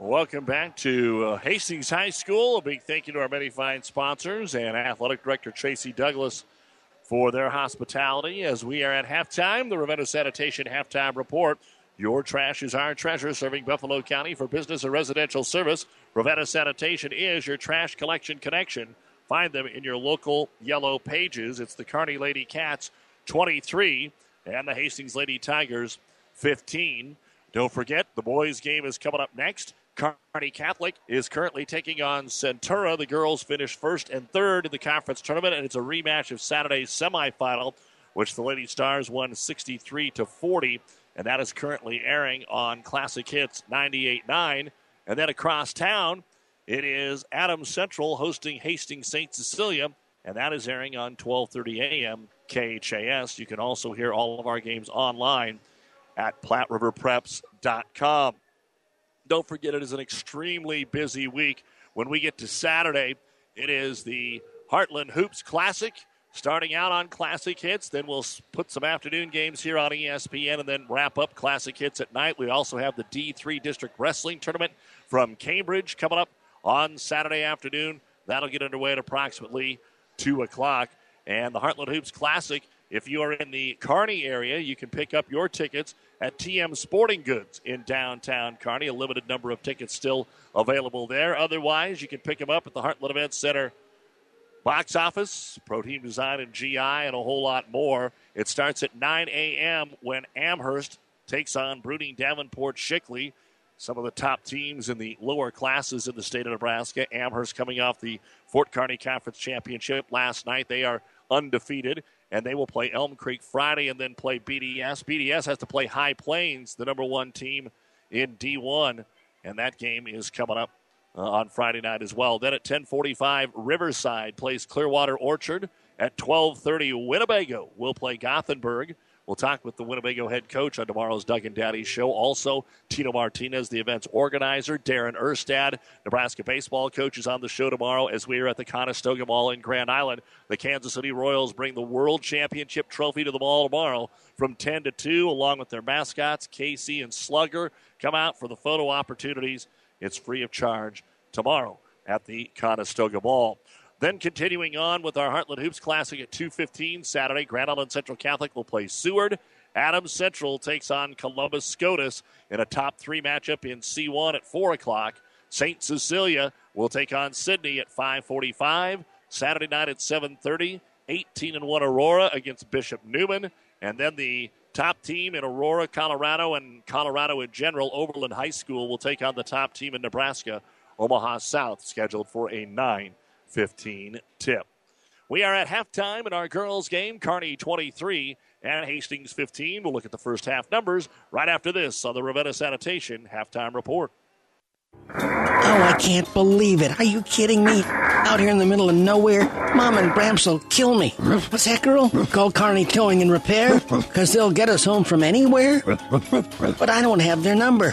Speaker 7: Welcome back to uh, Hastings High School. A big thank you to our many fine sponsors and Athletic Director Tracy Douglas for their hospitality as we are at halftime. The Ravenna Sanitation halftime report. Your trash is our treasure, serving Buffalo County for business and residential service. Ravenna Sanitation is your trash collection connection. Find them in your local yellow pages. It's the Kearney Lady Cats 23 and the Hastings Lady Tigers 15. Don't forget, the boys' game is coming up next. Kearney Catholic is currently taking on Centura. The girls finished first and third in the conference tournament, and it's a rematch of Saturday's semifinal, which the Lady Stars won 63 to 40, and that is currently airing on Classic Hits 98.9. And then across town, it is Adams Central hosting Hastings St. Cecilia, and that is airing on 12:30 a.m. KHAS. You can also hear all of our games online at PlatteRiverPreps.com. Don't forget, it is an extremely busy week. When we get to Saturday, it is the Heartland Hoops Classic. Starting out on Classic Hits, then we'll put some afternoon games here on ESPN and then wrap up Classic Hits at night. We also have the D3 District Wrestling Tournament from Cambridge coming up on Saturday afternoon. That'll get underway at approximately 2 o'clock. And the Heartland Hoops Classic, if you are in the Kearney area, you can pick up your tickets at TM Sporting Goods in downtown Kearney. A limited number of tickets still available there. Otherwise, you can pick them up at the Heartland Event Center box office, Protein Design and GI, and a whole lot more. It starts at 9 a.m. when Amherst takes on Bruning Davenport Shickley. Some of the top teams in the lower classes in the state of Nebraska. Amherst coming off the Fort Kearney Conference Championship last night. They are undefeated and they will play Elm Creek Friday and then play BDS. BDS has to play High Plains, the number one team in D1, and that game is coming up uh, on Friday night as well. Then at 10:45, Riverside plays Clearwater Orchard. At 12:30, Winnebago will play Gothenburg. We'll talk with the Winnebago head coach on tomorrow's Doug and Daddy show. Also, Tino Martinez, the event's organizer. Darren Erstad, Nebraska baseball coach, is on the show tomorrow as we are at the Conestoga Mall in Grand Island. The Kansas City Royals bring the World Championship trophy to the mall tomorrow from 10 to 2, along with their mascots, Casey and Slugger. Come out for the photo opportunities. It's free of charge tomorrow at the Conestoga Mall. Then continuing on with our Heartland Hoops Classic at 2.15 Saturday, Grand Island Central Catholic will play Seward. Adams Central takes on Columbus Scotus in a top three matchup in C1 at 4 o'clock. St. Cecilia will take on Sidney at 545. Saturday night at 7:30, 18 and 1 Aurora against Bishop Neumann. and then the top team in Aurora, Colorado, and Colorado in general, Overland High School will take on the top team in Nebraska, Omaha South, scheduled for a 9:15 tip. We are at halftime in our girls' game. Kearney 23 and Hastings 15. We'll look at the first half numbers right after this on the Ravenna Sanitation halftime report.
Speaker 5: Oh, I can't believe it. Are you kidding me? Out here in the middle of nowhere, Mom and Bramps will kill me. What's that, girl? Call Kearney Towing and Repair? Because they'll get us home from anywhere? But I don't have their number.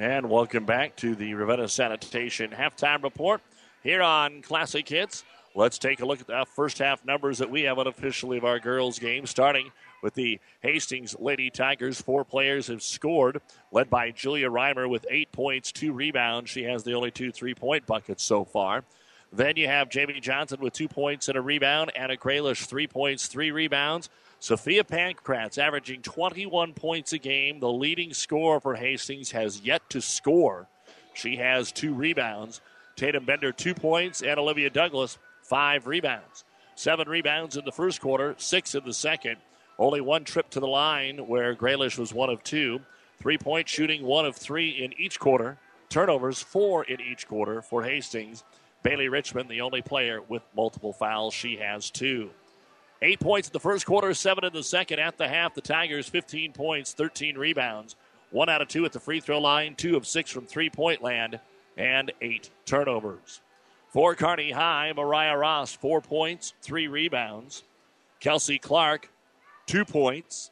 Speaker 7: And welcome back to the Ravenna Sanitation halftime report here on Classic Hits. Let's take a look at the first half numbers that we have unofficially of our girls' game, starting with the Hastings Lady Tigers. Four players have scored, led by Julia Reimer with eight points, two rebounds. She has the only two three point buckets so far. Then you have Jamie Johnson with two points and a rebound, Anna Graylish, three points, three rebounds. Sophia Pankratz averaging 21 points a game. The leading scorer for Hastings has yet to score. She has two rebounds. Tatum Bender, two points, and Olivia Douglas, five rebounds. Seven rebounds in the first quarter, six in the second. Only one trip to the line where Graylish was one of two. Three point shooting, one of three in each quarter. Turnovers, four in each quarter for Hastings. Bailey Richmond, the only player with multiple fouls. She has two. Eight points in the first quarter, seven in the second. At the half, the Tigers 15 points, 13 rebounds. One out of two at the free throw line, two of six from three point land, and eight turnovers. For Kearney High, Mariah Ross, four points, three rebounds. Kelsey Clark, two points,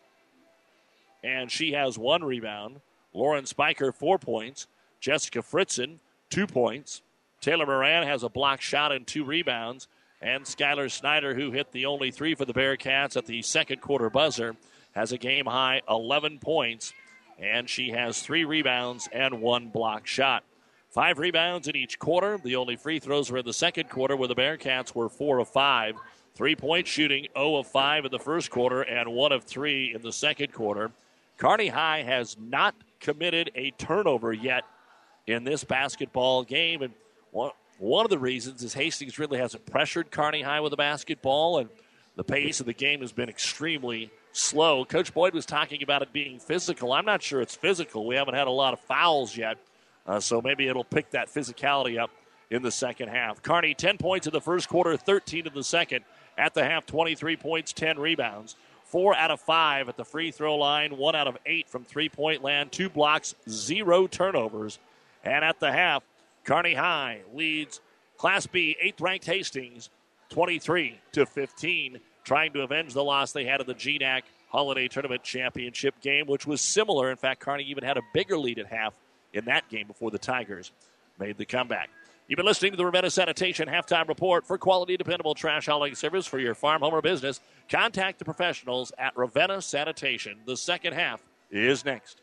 Speaker 7: and she has one rebound. Lauren Spiker, four points. Jessica Fritzen, two points. Taylor Moran has a block shot and two rebounds. And Skylar Snyder, who hit the only three for the Bearcats at the second quarter buzzer, has a game high 11 points, and she has three rebounds and one block shot. Five rebounds in each quarter. The only free throws were in the second quarter, where the Bearcats were four of five. Three point shooting, 0 of 5 in the first quarter, and 1 of 3 in the second quarter. Kearney High has not committed a turnover yet in this basketball game. And one, of the reasons is Hastings really hasn't pressured Kearney High with the basketball, and the pace of the game has been extremely slow. Coach Boyd was talking about it being physical. I'm not sure it's physical. We haven't had a lot of fouls yet, uh, so maybe it'll pick that physicality up in the second half. Kearney 10 points in the first quarter, 13 in the second. At the half, 23 points, 10 rebounds. Four out of five at the free throw line, one out of eight from three point land, two blocks, zero turnovers. And at the half, Kearney High leads Class B, eighth ranked Hastings, 23 to 15, trying to avenge the loss they had in the GNAC Holiday Tournament Championship game, which was similar. In fact, Kearney even had a bigger lead at half in that game before the Tigers made the comeback. You've been listening to the Ravenna Sanitation Halftime Report. For quality, dependable trash hauling service for your farm, home, or business, contact the professionals at Ravenna Sanitation. The second half is next.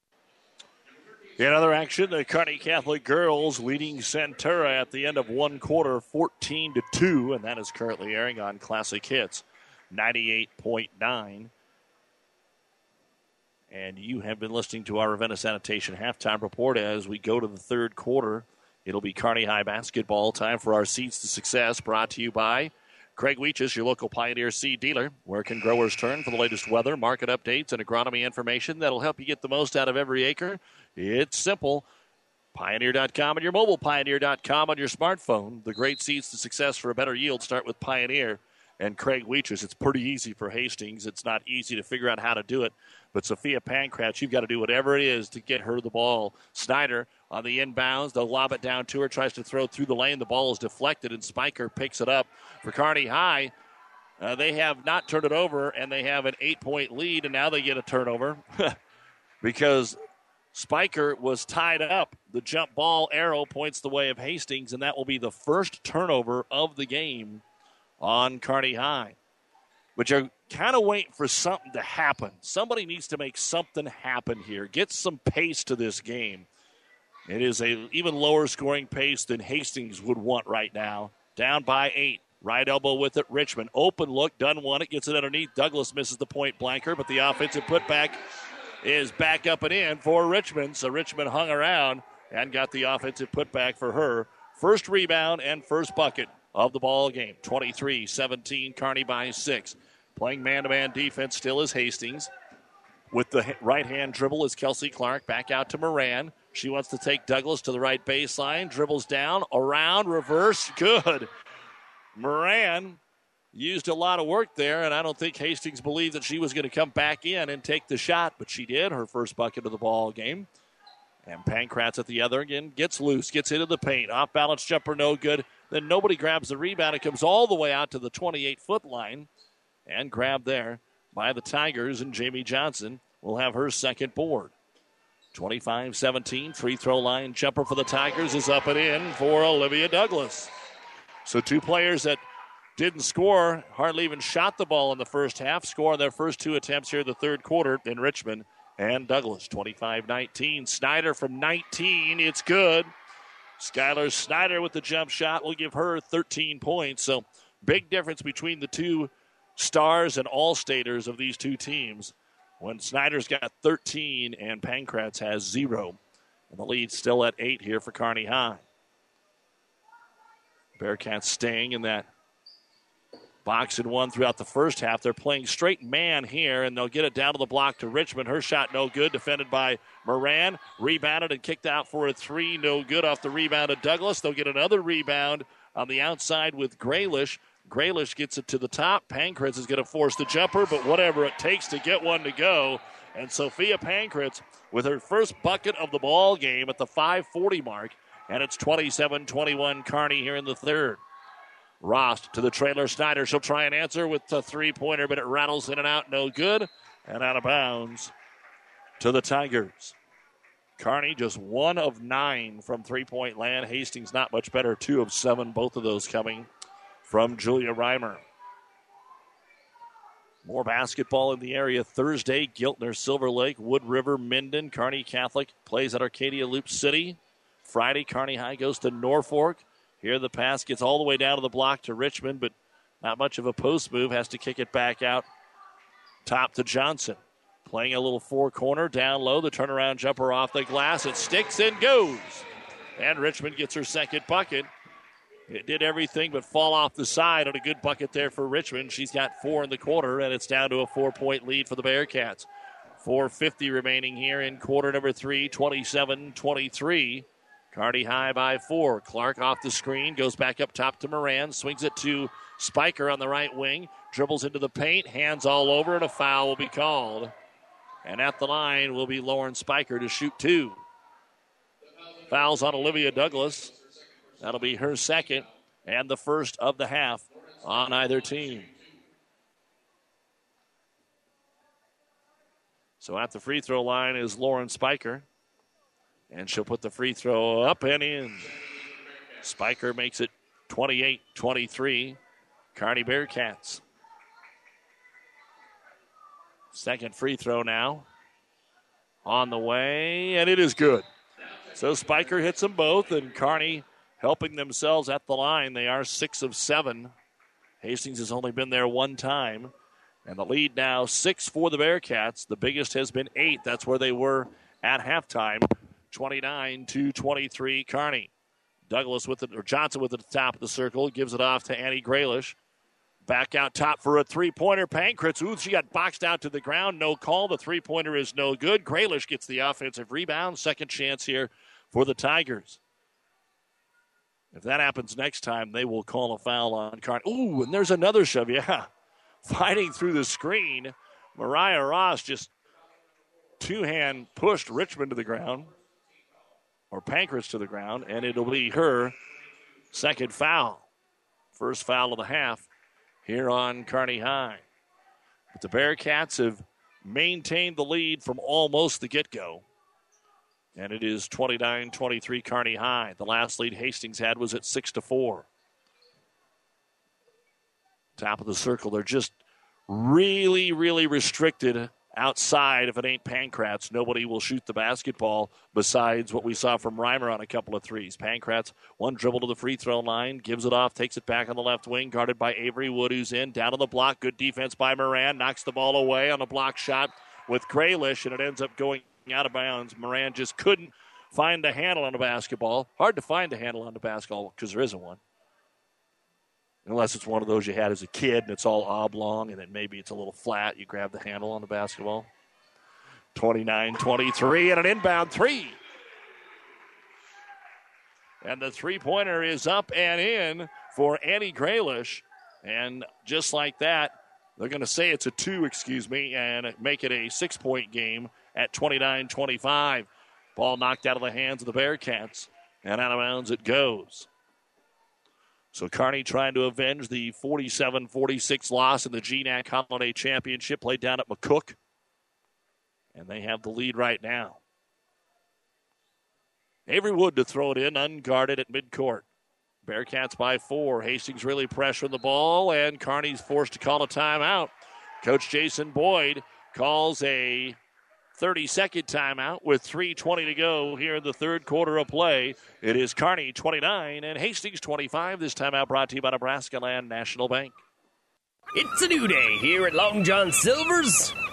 Speaker 7: In other action, the Kearney Catholic girls leading Centura at the end of one quarter, 14 to 2, and that is currently airing on Classic Hits 98.9. And you have been listening to our Ravenna Sanitation halftime report as we go to the third quarter. It'll be Kearney High basketball time for our Seeds to Success, brought to you by Craig Weeches, your local Pioneer seed dealer. Where can growers turn for the latest weather, market updates, and agronomy information that'll help you get the most out of every acre? It's simple. Pioneer.com and your mobile Pioneer.com on your smartphone. The great seeds to success for a better yield start with Pioneer and Craig Weeches. It's pretty easy for Hastings. It's not easy to figure out how to do it. But Sophia Pankratz, you've got to do whatever it is to get her the ball. Snyder on the inbounds. They'll lob it down to her, tries to throw through the lane. The ball is deflected, and Spiker picks it up for Kearney High. Uh, they have not turned it over, and they have an eight point lead, and now they get a turnover because Spiker was tied up. The jump ball arrow points the way of Hastings, and that will be the first turnover of the game on Kearney High. But you're kind of waiting for something to happen. Somebody needs to make something happen here. Get some pace to this game. It is a even lower scoring pace than Hastings would want right now. Down by eight. Right elbow with it. Richmond. Open look. Dunn one it. Gets it underneath. Douglas misses the point blanker, but the offensive putback is back up and in for Richmond. So Richmond hung around and got the offensive putback for her. First rebound and first bucket of the ball game. 23 17, Kearney by six. Playing man to man defense still is Hastings. With the right hand dribble is Kelsey Clark. Back out to Moran. She wants to take Douglas to the right baseline. Dribbles down, around, reverse. Good. Moran used a lot of work there, and I don't think Hastings believed that she was going to come back in and take the shot, but she did. Her first bucket of the ball game. And Pankratz at the other again gets loose, gets into the paint. Off balance jumper, no good. Then nobody grabs the rebound. It comes all the way out to the 28 foot line and grabbed there by the Tigers. And Jamie Johnson will have her second board. 25 17, free throw line jumper for the Tigers is up and in for Olivia Douglas. So two players that didn't score, hardly even shot the ball in the first half, score on their first two attempts here in the third quarter in Richmond and Douglas. 25 19. Snyder from 19. It's good. Skylar Snyder with the jump shot will give her 13 points. So big difference between the two stars and all staters of these two teams. When Snyder's got 13 and Pankratz has zero. And the lead still at eight here for Kearney High. Bearcats staying in that box and one throughout the first half. They're playing straight man here, and they'll get it down to the block to Richmond. Her shot no good, defended by Moran. Rebounded and kicked out for a three, no good off the rebound of Douglas. They'll get another rebound on the outside with Graylish. Graylish gets it to the top. Pankratz is going to force the jumper, but whatever it takes to get one to go. And Sophia Pankratz with her first bucket of the ball game at the 540 mark. And it's 27 21 Kearney here in the third. Rost to the trailer. Snyder. She'll try and answer with the three pointer, but it rattles in and out. No good. And out of bounds to the Tigers. Kearney just one of nine from three point land. Hastings not much better. Two of seven. Both of those coming from Julia Reimer. More basketball in the area Thursday. Giltner, Silver Lake, Wood River, Minden. Kearney Catholic plays at Arcadia Loop City. Friday, Kearney High goes to Norfolk. Here the pass gets all the way down to the block to Richmond, but not much of a post move. Has to kick it back out top to Johnson. Playing a little four corner down low. The turnaround jumper off the glass. It sticks and goes. And Richmond gets her second bucket. It did everything but fall off the side on a good bucket there for Richmond. She's got four in the quarter, and it's down to a four point lead for the Bearcats. 4.50 remaining here in quarter number three, 27 23. Kearney high by four. Clark off the screen, goes back up top to Moran, swings it to Spiker on the right wing, dribbles into the paint, hands all over, and a foul will be called. And at the line will be Lauren Spiker to shoot two. fouls on Olivia Douglas. That'll be her second and the first of the half on either team. So at the free throw line is Lauren Spiker. And she'll put the free throw up and in. Spiker makes it 28 23. Kearney Bearcats. Second free throw now. On the way, and it is good. So Spiker hits them both, and Kearney helping themselves at the line. They are six of seven. Hastings has only been there one time. And the lead now six for the Bearcats. The biggest has been eight. That's where they were at halftime. 29 to 23, Kearney. Douglas with it, or Johnson with it at the top of the circle, gives it off to Annie Graylish. Back out top for a three pointer. Pankratz, ooh, she got boxed out to the ground. No call. The three pointer is no good. Graylish gets the offensive rebound. Second chance here for the Tigers. If that happens next time, they will call a foul on Kearney. Ooh, and there's another shove. Yeah. Fighting through the screen. Mariah Ross just two hand pushed Richmond to the ground or Pankratz to the ground, and it'll be her second foul. First foul of the half here on Kearney High. But the Bearcats have maintained the lead from almost the get go. And it is 29 23 Kearney High. The last lead Hastings had was at 6 to 4. Top of the circle. They're just really, really restricted outside, if it ain't Pankratz, nobody will shoot the basketball besides what we saw from Reimer on a couple of threes. Pankratz, one dribble to the free throw line, gives it off, takes it back on the left wing, guarded by Avery Wood, who's in. Down on the block, good defense by Moran, knocks the ball away on a block shot with Graylish, and it ends up going out of bounds. Moran just couldn't find the handle on the basketball. Hard to find the handle on the basketball because there isn't one unless it's one of those you had as a kid and it's all oblong and then maybe it's a little flat. You grab the handle on the basketball. 29 23 and an inbound three. And the three pointer is up and in for Annie Graylish. And just like that, they're going to say it's a two, excuse me, and make it a six point game at 29 25. Ball knocked out of the hands of the Bearcats. And out of bounds it goes. So Kearney trying to avenge the 47 46 loss in the GNAC Holiday Championship played down at McCook. And they have the lead right now. Avery Wood to throw it in, unguarded at midcourt. Bearcats by four. Hastings really pressuring the ball, and Kearney's forced to call a timeout. Coach Jason Boyd calls a 30 second timeout with 3.20 to go here in the third quarter of play. It is Kearney 29 and Hastings 25. This timeout brought to you by Nebraska Land National Bank.
Speaker 1: It's a new day here at Long John Silver's.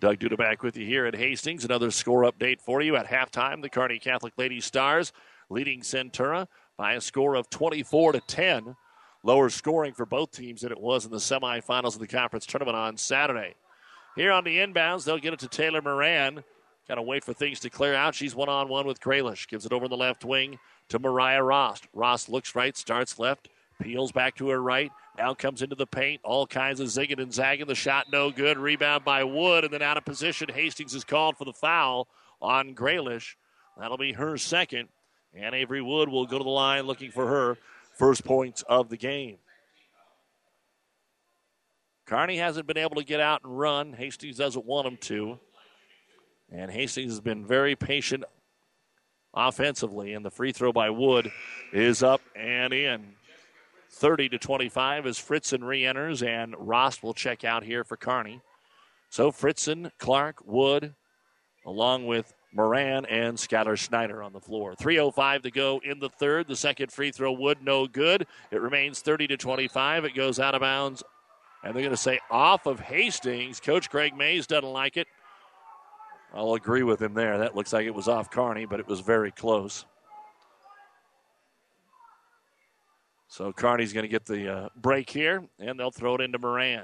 Speaker 7: Doug Duda back with you here at Hastings. Another score update for you at halftime. The Kearney Catholic Lady Stars leading Centura by a score of 24 to 10. Lower scoring for both teams than it was in the semifinals of the conference tournament on Saturday. Here on the inbounds, they'll get it to Taylor Moran. Got to wait for things to clear out. She's one on one with Graylish. Gives it over the left wing to Mariah Ross. Ross looks right, starts left, peels back to her right, now comes into the paint. All kinds of zigging and zagging. The shot no good. Rebound by Wood. And then out of position, Hastings is called for the foul on Graylish. That'll be her second. And Avery Wood will go to the line looking for her first points of the game. Kearney hasn't been able to get out and run. Hastings doesn't want him to. And Hastings has been very patient offensively. And the free throw by Wood is up and in. 30 to 25 as Fritzen re enters, and Ross will check out here for Kearney. So Fritzen, Clark, Wood, along with Moran and Skylar Snyder on the floor. 3.05 to go in the third. The second free throw, Wood, no good. It remains 30 to 25. It goes out of bounds, and they're going to say off of Hastings. Coach Greg Mays doesn't like it. I'll agree with him there. That looks like it was off Kearney, but it was very close. So Kearney's going to get the uh, break here, and they'll throw it into Moran.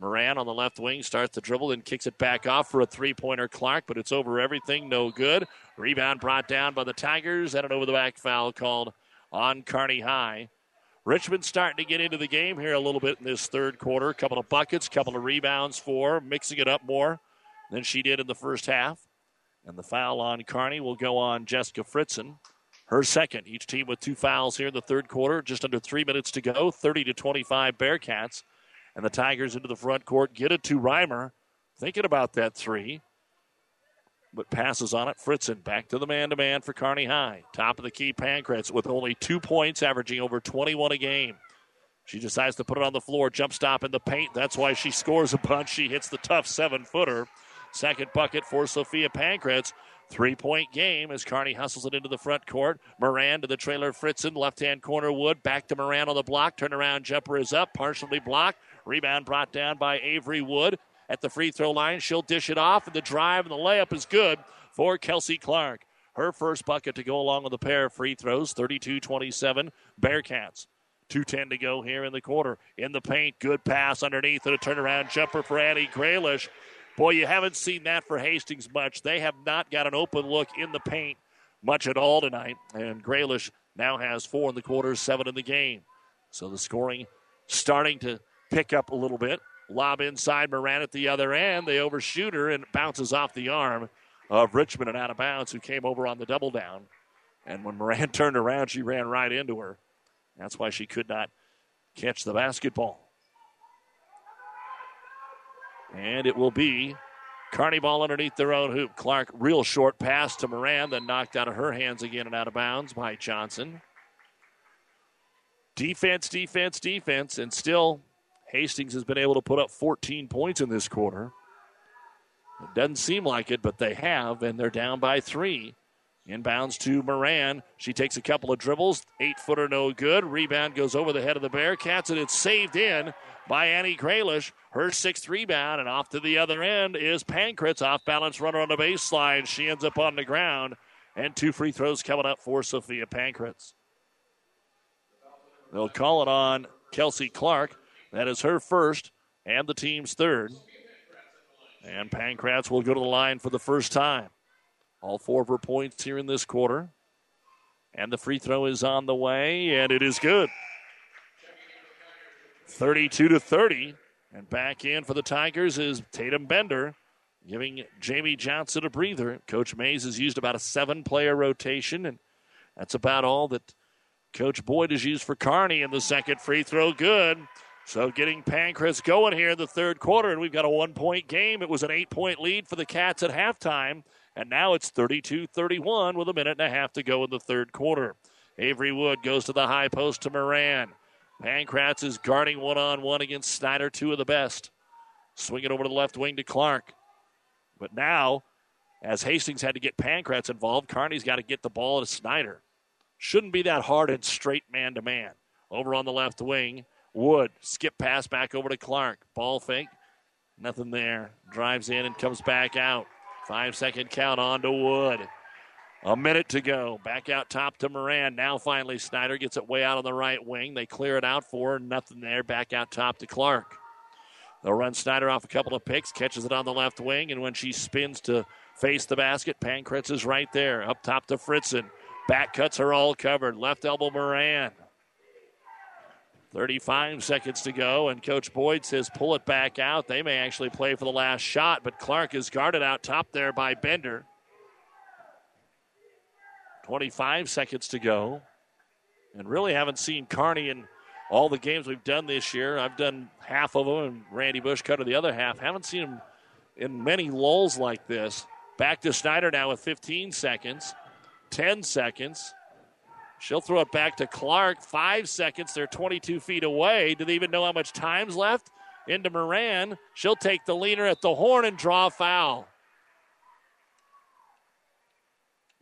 Speaker 7: Moran on the left wing starts the dribble and kicks it back off for a three pointer Clark, but it's over everything, no good. Rebound brought down by the Tigers, and an over the back foul called on Kearney High. Richmond starting to get into the game here a little bit in this third quarter. A couple of buckets, couple of rebounds for, mixing it up more than she did in the first half. And the foul on Kearney will go on Jessica Fritzen her second. Each team with two fouls here in the third quarter. Just under three minutes to go. 30 to 25 Bearcats. And the Tigers into the front court get it to Reimer. Thinking about that three. But passes on it. Fritzen back to the man to man for Kearney High. Top of the key, Pankratz with only two points, averaging over 21 a game. She decides to put it on the floor, jump stop in the paint. That's why she scores a bunch. She hits the tough seven footer. Second bucket for Sophia Pankratz. Three point game as Kearney hustles it into the front court. Moran to the trailer Fritzen, left hand corner Wood. Back to Moran on the block. Turnaround jumper is up, partially blocked. Rebound brought down by Avery Wood at the free throw line. She'll dish it off, and the drive and the layup is good for Kelsey Clark. Her first bucket to go along with a pair of free throws, 32 27 Bearcats. 2.10 to go here in the quarter. In the paint, good pass underneath and a turnaround jumper for Annie Graylish. Boy, you haven't seen that for Hastings much. They have not got an open look in the paint much at all tonight. And Graylish now has four in the quarter, seven in the game. So the scoring starting to pick up a little bit. Lob inside Moran at the other end. They overshoot her and bounces off the arm of Richmond and out of bounds, who came over on the double down. And when Moran turned around, she ran right into her. That's why she could not catch the basketball. And it will be Kearney ball underneath their own hoop. Clark, real short pass to Moran, then knocked out of her hands again and out of bounds by Johnson. Defense, defense, defense, and still Hastings has been able to put up 14 points in this quarter. It doesn't seem like it, but they have, and they're down by three. Inbounds to Moran. She takes a couple of dribbles. Eight footer, no good. Rebound goes over the head of the Bearcats, and it's saved in by Annie Graylish. Her sixth rebound, and off to the other end is Pankratz, off balance runner on the baseline. She ends up on the ground, and two free throws coming up for Sophia Pankratz. They'll call it on Kelsey Clark. That is her first and the team's third. And Pankratz will go to the line for the first time. All four of her points here in this quarter. And the free throw is on the way, and it is good. 32 to 30. And back in for the Tigers is Tatum Bender, giving Jamie Johnson a breather. Coach Mays has used about a seven player rotation, and that's about all that Coach Boyd has used for Kearney in the second free throw. Good. So getting Pankratz going here in the third quarter, and we've got a one point game. It was an eight point lead for the Cats at halftime, and now it's 32 31 with a minute and a half to go in the third quarter. Avery Wood goes to the high post to Moran. Pankratz is guarding one on one against Snyder, two of the best. Swing it over to the left wing to Clark. But now, as Hastings had to get Pankratz involved, Kearney's got to get the ball to Snyder. Shouldn't be that hard and straight man to man. Over on the left wing, Wood, skip pass back over to Clark. Ball fake, nothing there. Drives in and comes back out. Five second count on to Wood. A minute to go. Back out top to Moran. Now finally Snyder gets it way out on the right wing. They clear it out for. Nothing there. Back out top to Clark. They'll run Snyder off a couple of picks, catches it on the left wing, and when she spins to face the basket, Pankratz is right there. Up top to Fritzen. Back cuts her all covered. Left elbow Moran. 35 seconds to go, and Coach Boyd says pull it back out. They may actually play for the last shot, but Clark is guarded out top there by Bender. 25 seconds to go. And really haven't seen Kearney in all the games we've done this year. I've done half of them, and Randy Bush cut the other half. Haven't seen him in many lulls like this. Back to Snyder now with 15 seconds, 10 seconds. She'll throw it back to Clark. Five seconds. They're 22 feet away. Do they even know how much time's left? Into Moran. She'll take the leaner at the horn and draw foul.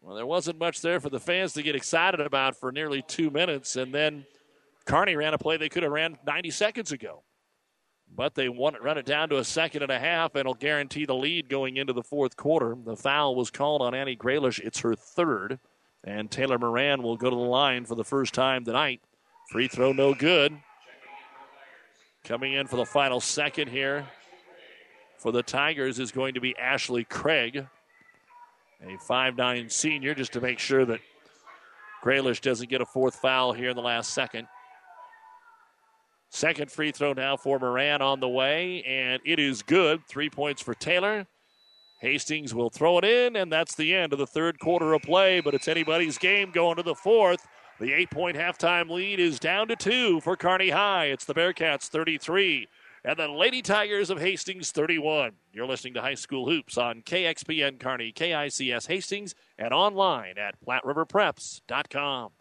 Speaker 7: Well, there wasn't much there for the fans to get excited about for nearly two minutes, and then Kearney ran a play they could have ran 90 seconds ago. But they want run it down to a second and a half, and it'll guarantee the lead going into the fourth quarter. The foul was called on Annie Graylish. It's her third, and Taylor Moran will go to the line for the first time tonight. Free throw, no good. Coming in for the final second here for the Tigers is going to be Ashley Craig, a five-nine senior, just to make sure that Graylish doesn't get a fourth foul here in the last second. Second free throw now for Moran on the way, and it is good. Three points for Taylor. Hastings will throw it in, and that's the end of the third quarter of play, but it's anybody's game going to the fourth. The eight point halftime lead is down to two for Kearney High. It's the Bearcats 33 and the Lady Tigers of Hastings 31. You're listening to High School Hoops on KXPN Kearney, KICS Hastings, and online at PlatteRiverPreps.com.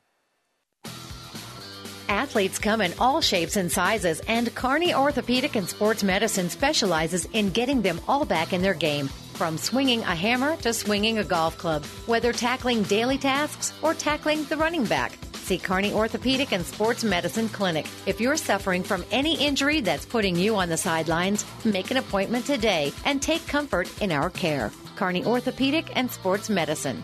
Speaker 13: Athletes come in all shapes and sizes, and Kearney Orthopedic and Sports Medicine specializes in getting them all back in their game. From swinging a hammer to swinging a golf club, whether tackling daily tasks or tackling the running back. See Kearney Orthopedic and Sports Medicine Clinic. If you're suffering from any injury that's putting you on the sidelines, make an appointment today and take comfort in our care. Kearney Orthopedic and Sports Medicine.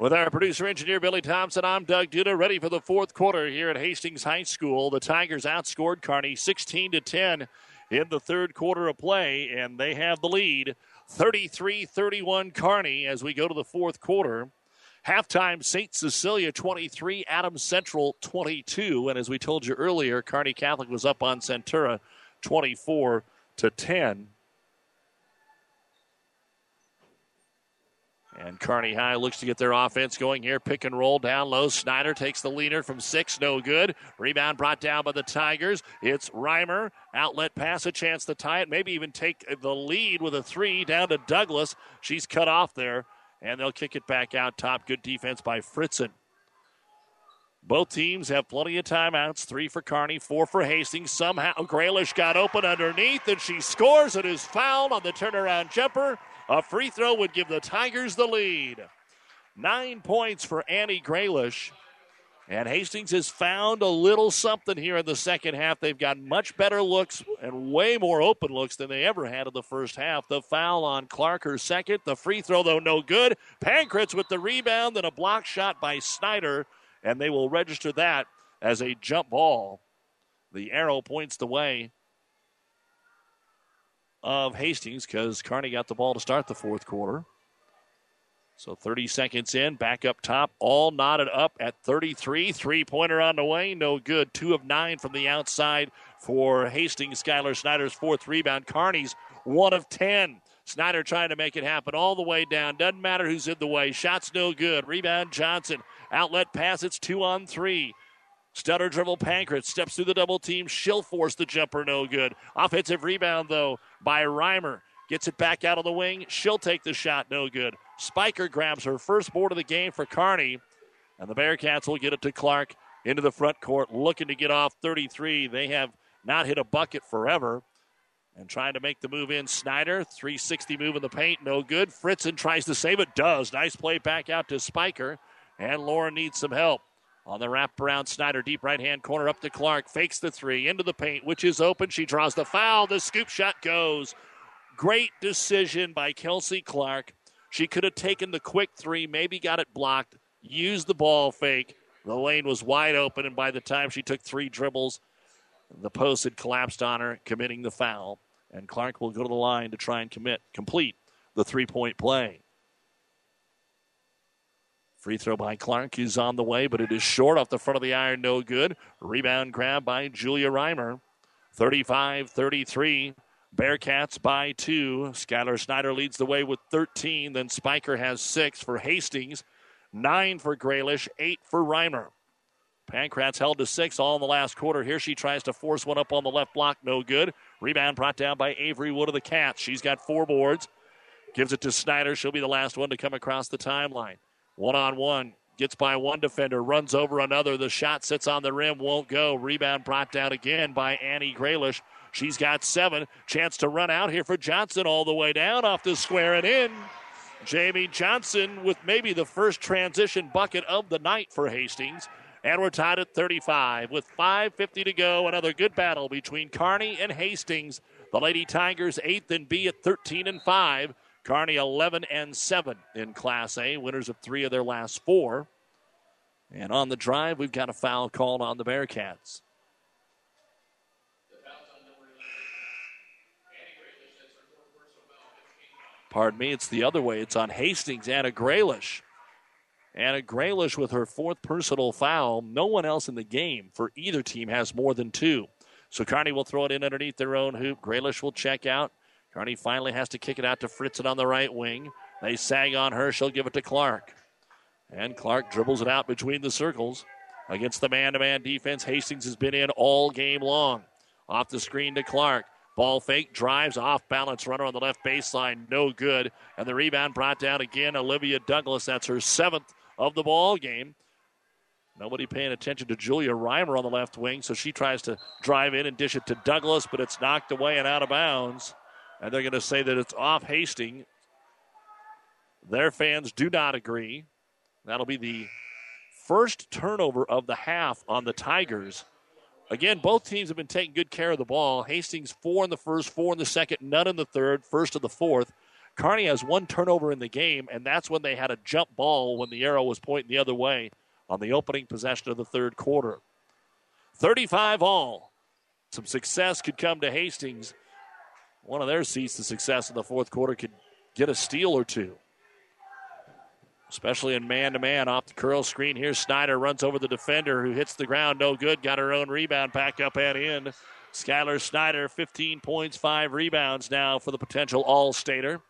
Speaker 7: With our producer engineer Billy Thompson, I'm Doug Duda, ready for the fourth quarter here at Hastings High School. The Tigers outscored Kearney 16 to 10 in the third quarter of play, and they have the lead 33 31 Kearney as we go to the fourth quarter. Halftime, St. Cecilia 23, Adams Central 22. And as we told you earlier, Kearney Catholic was up on Centura 24 to 10. And Kearney High looks to get their offense going here. Pick and roll down low. Snyder takes the leaner from six. No good. Rebound brought down by the Tigers. It's Reimer. Outlet pass, a chance to tie it. Maybe even take the lead with a three down to Douglas. She's cut off there. And they'll kick it back out top. Good defense by Fritzen. Both teams have plenty of timeouts. Three for Carney, four for Hastings. Somehow Graylish got open underneath, and she scores. It is fouled on the turnaround jumper. A free throw would give the Tigers the lead. Nine points for Annie Graylish. And Hastings has found a little something here in the second half. They've got much better looks and way more open looks than they ever had in the first half. The foul on Clark, her second. The free throw, though, no good. Pankratz with the rebound, then a block shot by Snyder, and they will register that as a jump ball. The arrow points the way of Hastings because Kearney got the ball to start the fourth quarter. So 30 seconds in, back up top, all knotted up at 33. Three pointer on the way, no good. Two of nine from the outside for Hastings. Skylar Snyder's fourth rebound. Kearney's one of 10. Snyder trying to make it happen all the way down. Doesn't matter who's in the way. Shots no good. Rebound Johnson. Outlet pass, it's two on three. Stutter dribble Pankratz steps through the double team. She'll force the jumper, no good. Offensive rebound, though, by Reimer. Gets it back out of the wing. She'll take the shot, no good. Spiker grabs her first board of the game for Kearney. And the Bearcats will get it to Clark into the front court, looking to get off 33. They have not hit a bucket forever. And trying to make the move in. Snyder, 360 move in the paint, no good. Fritzen tries to save it, does. Nice play back out to Spiker. And Lauren needs some help. On the wraparound, Snyder, deep right hand corner up to Clark. Fakes the three into the paint, which is open. She draws the foul. The scoop shot goes. Great decision by Kelsey Clark. She could have taken the quick three, maybe got it blocked, used the ball fake. The lane was wide open, and by the time she took three dribbles, the post had collapsed on her, committing the foul. And Clark will go to the line to try and commit, complete the three point play. Free throw by Clark is on the way, but it is short off the front of the iron, no good. Rebound grab by Julia Reimer. 35 33. Bearcats by two. Skylar Snyder leads the way with 13. Then Spiker has six for Hastings, nine for Graylish, eight for Reimer. Pankratz held to six all in the last quarter. Here she tries to force one up on the left block, no good. Rebound brought down by Avery Wood of the Cats. She's got four boards. Gives it to Snyder. She'll be the last one to come across the timeline. One on one. Gets by one defender, runs over another. The shot sits on the rim, won't go. Rebound brought down again by Annie Graylish. She's got seven. Chance to run out here for Johnson all the way down off the square and in. Jamie Johnson with maybe the first transition bucket of the night for Hastings. And we're tied at 35 with 5.50 to go. Another good battle between Kearney and Hastings. The Lady Tigers, 8th and B at 13 and 5. Kearney 11 and 7 in Class A, winners of three of their last four. And on the drive, we've got a foul called on the Bearcats. Pardon me, it's the other way. It's on Hastings, Anna Graylish. Anna Graylish with her fourth personal foul. No one else in the game for either team has more than two. So Kearney will throw it in underneath their own hoop. Graylish will check out. Kearney finally has to kick it out to Fritzen on the right wing. They sag on her. She'll give it to Clark. And Clark dribbles it out between the circles. Against the man to man defense, Hastings has been in all game long. Off the screen to Clark. Ball fake, drives off balance runner on the left baseline, no good. And the rebound brought down again. Olivia Douglas, that's her seventh of the ball game. Nobody paying attention to Julia Reimer on the left wing, so she tries to drive in and dish it to Douglas, but it's knocked away and out of bounds. And they're going to say that it's off Hastings. Their fans do not agree. That'll be the first turnover of the half on the Tigers. Again, both teams have been taking good care of the ball. Hastings four in the first, four in the second, none in the third, first of the fourth. Kearney has one turnover in the game, and that's when they had a jump ball when the arrow was pointing the other way on the opening possession of the third quarter. 35 all. Some success could come to Hastings. One of their seats to success in the fourth quarter could get a steal or two. Especially in man to man off the curl screen here. Snyder runs over the defender who hits the ground. No good. Got her own rebound back up and in. Skylar Snyder, 15 points, 5 rebounds now for the potential All Stater.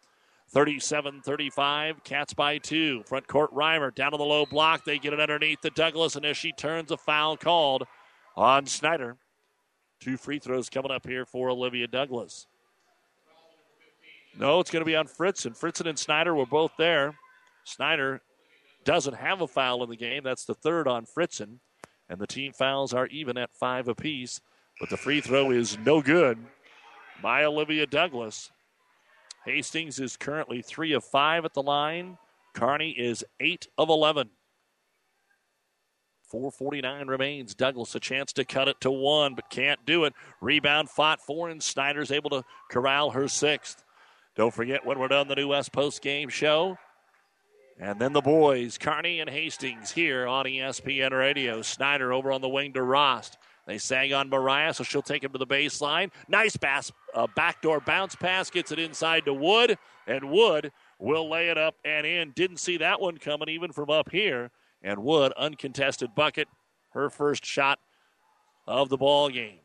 Speaker 7: 37 35. Cats by two. Front court Reimer down to the low block. They get it underneath the Douglas, and as she turns, a foul called on Snyder. Two free throws coming up here for Olivia Douglas. No, it's going to be on Fritzen. Fritzen and Snyder were both there. Snyder doesn't have a foul in the game. That's the third on Fritzen. And the team fouls are even at five apiece. But the free throw is no good by Olivia Douglas. Hastings is currently three of five at the line. Kearney is eight of 11. 449 remains. Douglas a chance to cut it to one, but can't do it. Rebound fought for, and Snyder's able to corral her sixth. Don't forget when we're done the new West Post game show. And then the boys, Kearney and Hastings here on ESPN Radio. Snyder over on the wing to Rost. They sang on Mariah, so she'll take him to the baseline. Nice pass, uh, backdoor bounce pass, gets it inside to Wood, and Wood will lay it up and in. Didn't see that one coming even from up here. And Wood, uncontested bucket, her first shot of the ball game.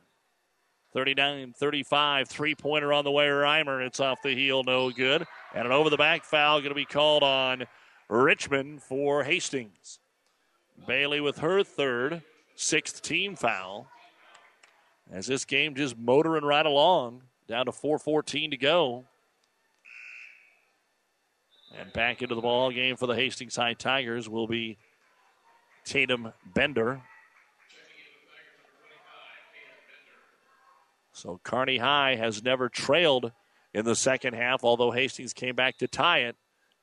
Speaker 7: 39 35, three pointer on the way, Reimer. It's off the heel, no good. And an over the back foul going to be called on Richmond for Hastings. Bailey with her third, sixth team foul. As this game just motoring right along, down to 4:14 to go. And back into the ball game for the Hastings High Tigers will be Tatum Bender. So Kearney High has never trailed in the second half, although Hastings came back to tie it.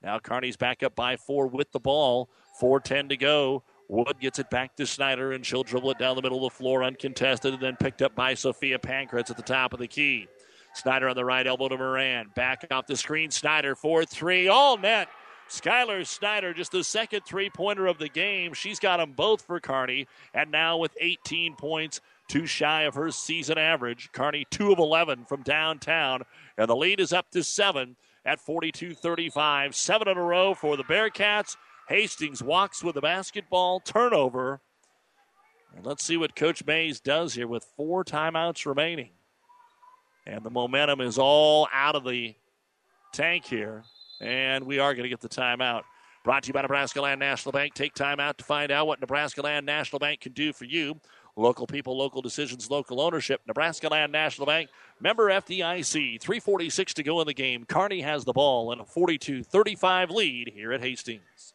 Speaker 7: Now Kearney's back up by four with the ball. 4.10 to go. Wood gets it back to Snyder, and she'll dribble it down the middle of the floor uncontested, and then picked up by Sophia Pankratz at the top of the key. Snyder on the right elbow to Moran. Back off the screen. Snyder 4 3. All net. Skylar Snyder, just the second three pointer of the game. She's got them both for Kearney, and now with 18 points, too shy of her season average. Kearney, 2 of 11 from downtown, and the lead is up to 7 at 42 35. Seven in a row for the Bearcats. Hastings walks with the basketball turnover. And let's see what Coach Mays does here with four timeouts remaining. And the momentum is all out of the tank here. And we are going to get the timeout. Brought to you by Nebraska Land National Bank. Take time out to find out what Nebraska Land National Bank can do for you. Local people, local decisions, local ownership. Nebraska Land National Bank, member FDIC. 346 to go in the game. Kearney has the ball and a 42 35 lead here at Hastings.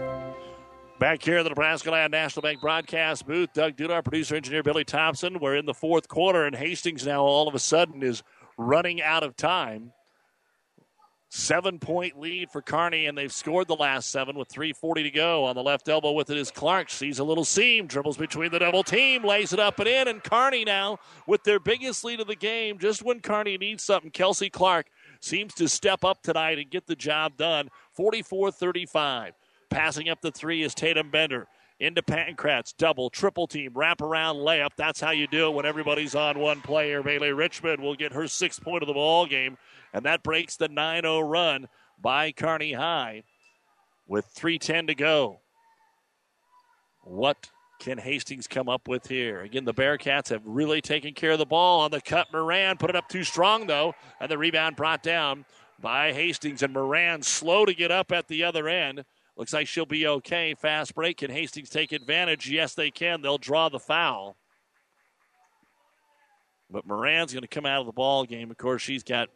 Speaker 7: Back here at the Nebraska Land National Bank broadcast booth, Doug Duda, producer engineer Billy Thompson. We're in the fourth quarter, and Hastings now all of a sudden is running out of time. Seven point lead for Kearney, and they've scored the last seven with 3.40 to go. On the left elbow with it is Clark. Sees a little seam, dribbles between the double team, lays it up and in, and Kearney now with their biggest lead of the game. Just when Kearney needs something, Kelsey Clark seems to step up tonight and get the job done. 44 35. Passing up the three is Tatum Bender. Into Pankratz, double, triple team, wrap around layup. That's how you do it when everybody's on one player. Bailey Richmond will get her sixth point of the ball game, and that breaks the 9 0 run by Kearney High with 3.10 to go. What can Hastings come up with here? Again, the Bearcats have really taken care of the ball on the cut. Moran put it up too strong, though, and the rebound brought down by Hastings, and Moran slow to get up at the other end. Looks like she'll be okay. Fast break. Can Hastings take advantage? Yes, they can. They'll draw the foul. But Moran's going to come out of the ball game. Of course, she's got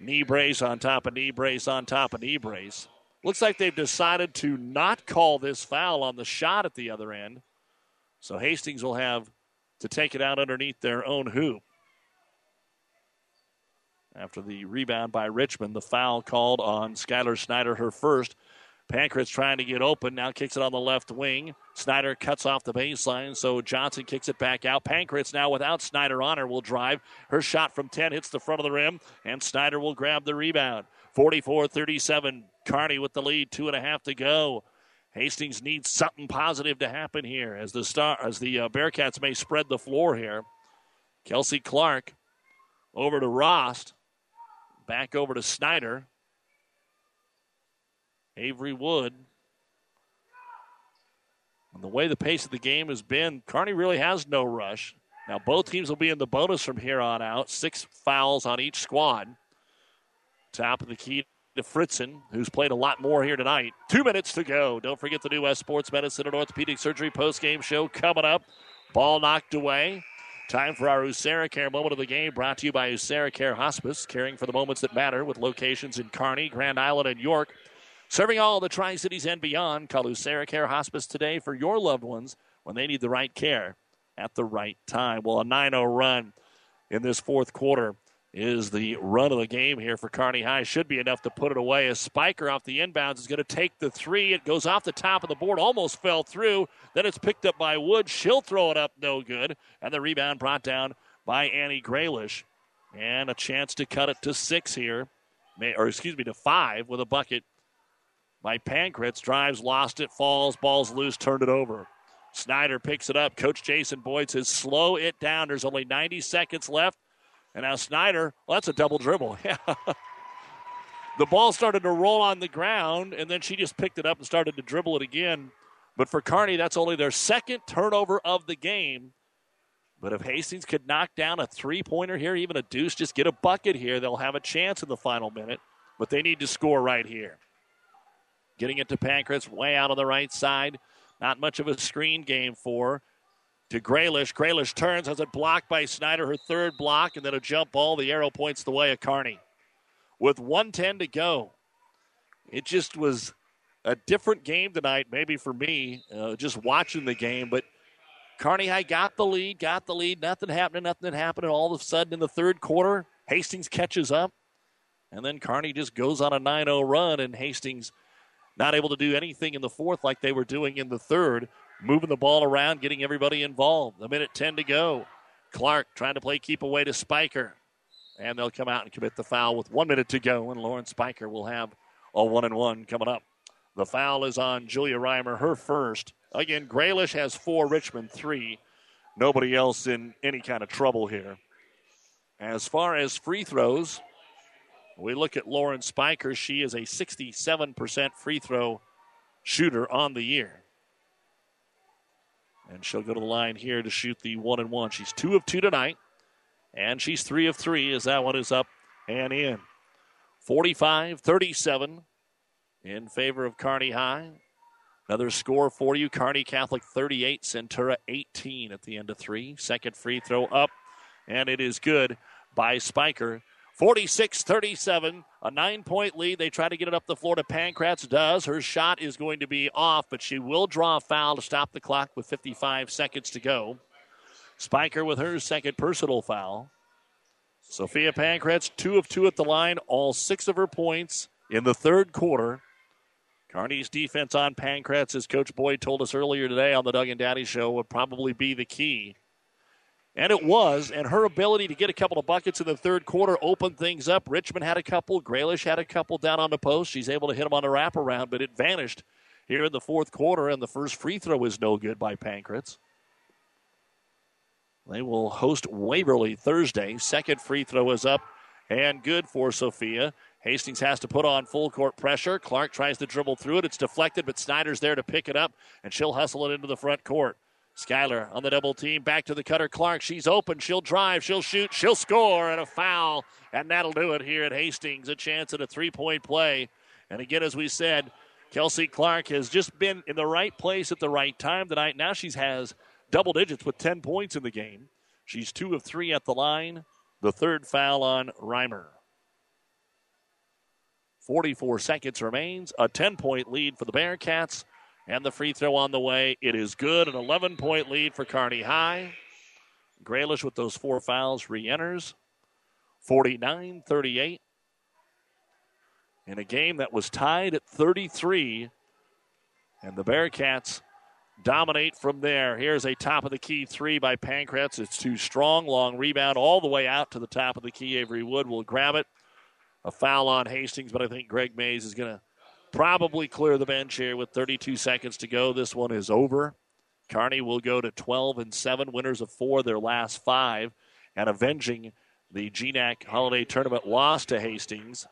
Speaker 7: knee brace on top of knee brace on top of knee brace. Looks like they've decided to not call this foul on the shot at the other end. So Hastings will have to take it out underneath their own hoop. After the rebound by Richmond, the foul called on Skylar Snyder, her first. Pankratz trying to get open. Now kicks it on the left wing. Snyder cuts off the baseline, so Johnson kicks it back out. Pankratz now without Snyder on her will drive. Her shot from 10 hits the front of the rim, and Snyder will grab the rebound. 44 37. Kearney with the lead. Two and a half to go. Hastings needs something positive to happen here as the star as the uh, Bearcats may spread the floor here. Kelsey Clark over to Rost. Back over to Snyder. Avery Wood. And the way the pace of the game has been, Kearney really has no rush. Now, both teams will be in the bonus from here on out. Six fouls on each squad. Top of the key to Fritzen, who's played a lot more here tonight. Two minutes to go. Don't forget the new West Sports Medicine and Orthopedic Surgery post-game show coming up. Ball knocked away. Time for our AseraCare moment of the game, brought to you by AseraCare Hospice, caring for the moments that matter with locations in Kearney, Grand Island, and York. Serving all the Tri Cities and beyond, call AseraCare Hospice today for your loved ones when they need the right care at the right time. Well, a 9 0 run in this fourth quarter is the run of the game here for Kearney High. Should be enough to put it away. A Spiker off the inbounds is going to take the three. It goes off the top of the board, almost fell through. Then it's picked up by Wood. She'll throw it up, no good. And the rebound brought down by Annie Graylish. And a chance to cut it to six here, or excuse me, to five with a bucket by Pankratz. Drives, lost it, falls, ball's loose, turned it over. Snyder picks it up. Coach Jason Boyd says, slow it down. There's only 90 seconds left. And now Snyder, well, that's a double dribble. the ball started to roll on the ground, and then she just picked it up and started to dribble it again. But for Kearney, that's only their second turnover of the game. But if Hastings could knock down a three pointer here, even a deuce, just get a bucket here, they'll have a chance in the final minute. But they need to score right here. Getting it to Pankratz way out on the right side. Not much of a screen game for to Graylish. Graylish turns, has it blocked by Snyder, her third block, and then a jump ball. The arrow points the way of Kearney. With 110 to go, it just was a different game tonight, maybe for me, uh, just watching the game. But Kearney High got the lead, got the lead. Nothing happening, nothing happening. All of a sudden in the third quarter, Hastings catches up. And then Kearney just goes on a 9 0 run, and Hastings not able to do anything in the fourth like they were doing in the third, moving the ball around, getting everybody involved. A minute 10 to go. Clark trying to play keep away to Spiker. And they'll come out and commit the foul with one minute to go, and Lauren Spiker will have a one and one coming up. The foul is on Julia Reimer, her first. Again, Graylish has four, Richmond three. Nobody else in any kind of trouble here. As far as free throws, we look at Lauren Spiker. She is a 67% free throw shooter on the year. And she'll go to the line here to shoot the one and one. She's two of two tonight. And she's three of three as that one is up and in. 45 37 in favor of Kearney High. Another score for you Kearney Catholic 38, Centura 18 at the end of three. Second free throw up, and it is good by Spiker. 46 37, a nine point lead. They try to get it up the floor to Pankratz. Does. Her shot is going to be off, but she will draw a foul to stop the clock with 55 seconds to go. Spiker with her second personal foul. Sophia Pankratz, two of two at the line, all six of her points in the third quarter. Carney's defense on Pankratz, as Coach Boyd told us earlier today on the Doug and Daddy show, would probably be the key. And it was, and her ability to get a couple of buckets in the third quarter opened things up. Richmond had a couple, Graylish had a couple down on the post. She's able to hit them on the wraparound, but it vanished here in the fourth quarter, and the first free throw is no good by Pankratz. They will host Waverly Thursday. Second free throw is up and good for Sophia. Hastings has to put on full court pressure. Clark tries to dribble through it. It's deflected, but Snyder's there to pick it up, and she'll hustle it into the front court. Skylar on the double team. Back to the cutter. Clark. She's open. She'll drive. She'll shoot. She'll score. And a foul. And that'll do it here at Hastings. A chance at a three point play. And again, as we said, Kelsey Clark has just been in the right place at the right time tonight. Now she has double digits with 10 points in the game. She's two of three at the line. The third foul on Reimer. 44 seconds remains. A 10 point lead for the Bearcats. And the free throw on the way. It is good. An 11 point lead for Kearney High. Graylish with those four fouls re enters. 49 38. In a game that was tied at 33. And the Bearcats dominate from there. Here's a top of the key three by Pankratz. It's too strong. Long rebound all the way out to the top of the key. Avery Wood will grab it. A foul on Hastings, but I think Greg Mays is going to probably clear the bench here with 32 seconds to go. This one is over. Kearney will go to 12 and 7, winners of four, their last five, and avenging the GNAC Holiday Tournament loss to Hastings.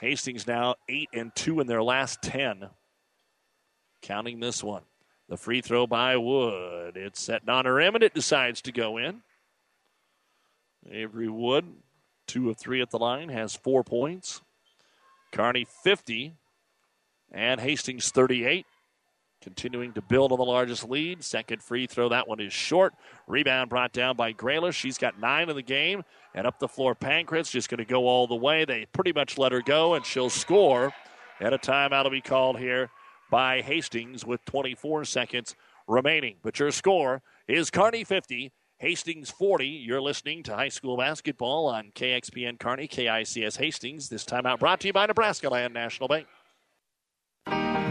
Speaker 7: Hastings now 8 and 2 in their last 10. Counting this one. The free throw by Wood. It's her rim and it decides to go in. Avery Wood two of three at the line, has four points. Kearney 50 and Hastings 38. Continuing to build on the largest lead. Second free throw, that one is short. Rebound brought down by Graylish. She's got nine in the game. And up the floor, Pankratz just going to go all the way. They pretty much let her go, and she'll score. And a timeout will be called here by Hastings with 24 seconds remaining. But your score is Kearney 50, Hastings 40. You're listening to high school basketball on KXPN Kearney, KICS Hastings. This timeout brought to you by Nebraska Land National Bank.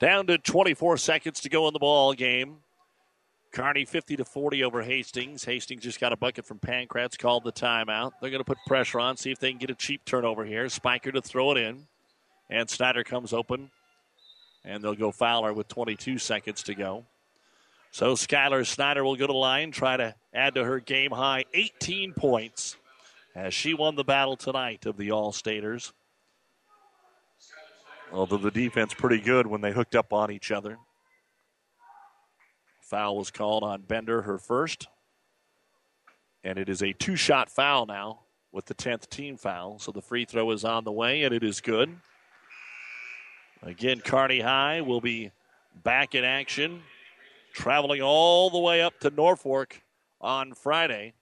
Speaker 7: Down to 24 seconds to go in the ball game. Kearney 50 to 40 over Hastings. Hastings just got a bucket from Pankratz, called the timeout. They're going to put pressure on, see if they can get a cheap turnover here. Spiker to throw it in, and Snyder comes open, and they'll go Fowler with 22 seconds to go. So Skylar Snyder will go to line, try to add to her game high 18 points as she won the battle tonight of the All Staters. Although the defense pretty good when they hooked up on each other. Foul was called on Bender, her first. And it is a two shot foul now with the 10th team foul. So the free throw is on the way, and it is good. Again, Kearney High will be back in action, traveling all the way up to Norfolk on Friday.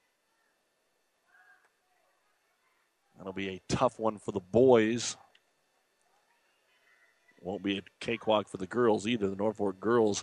Speaker 7: That'll be a tough one for the boys. Won't be a cakewalk for the girls either. The Norfolk girls,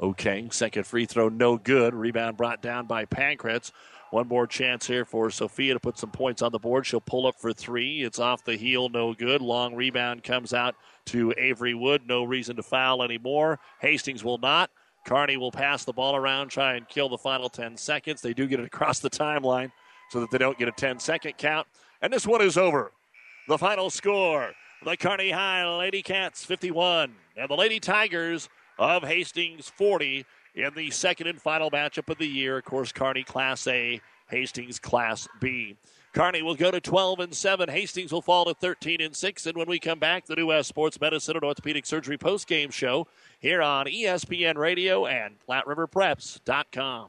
Speaker 7: okay. Second free throw, no good. Rebound brought down by Pankratz. One more chance here for Sophia to put some points on the board. She'll pull up for three. It's off the heel, no good. Long rebound comes out to Avery Wood. No reason to foul anymore. Hastings will not. Kearney will pass the ball around, try and kill the final 10 seconds. They do get it across the timeline so that they don't get a 10 second count. And this one is over. The final score the Kearney High Lady Cats 51 and the Lady Tigers of Hastings 40 in the second and final matchup of the year. Of course, Kearney Class A, Hastings Class B. Kearney will go to 12 and 7. Hastings will fall to 13 and 6. And when we come back, the New West Sports Medicine and Orthopedic Surgery post game show here on ESPN Radio and PlatteRiverPreps.com.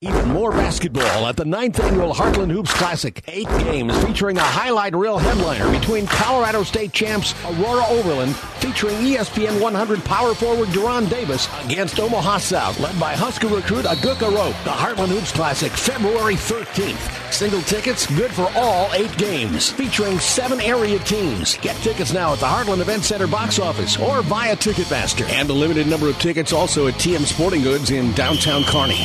Speaker 10: Even more basketball at the ninth annual Heartland Hoops Classic. Eight games featuring a highlight reel headliner between Colorado State champs Aurora Overland, featuring ESPN 100 power forward Deron Davis against Omaha South, led by Husker recruit Akol Arop. The Heartland Hoops Classic, February 13th. Single tickets good for all eight games, featuring seven area teams. Get tickets now at the Heartland Event Center box office or via Ticketmaster. And a limited number of tickets also at TM Sporting Goods in downtown Kearney.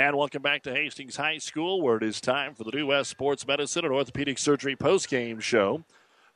Speaker 7: And welcome back to Hastings High School, where it is time for the New West Sports Medicine and Orthopedic Surgery post-game show.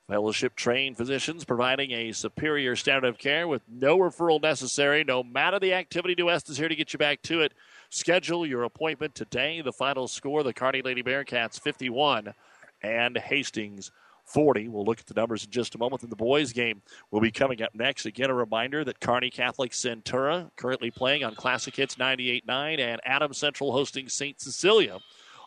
Speaker 7: Fellowship trained physicians providing a superior standard of care with no referral necessary. No matter the activity, New West is here to get you back to it. Schedule your appointment today. The final score the Kearney Lady Bearcats 51 and Hastings 40. We'll look at the numbers in just a moment. In the boys' game, will be coming up next. Again, a reminder that Kearney Catholic Centura currently playing on Classic Hits 98.9 and Adams Central hosting St. Cecilia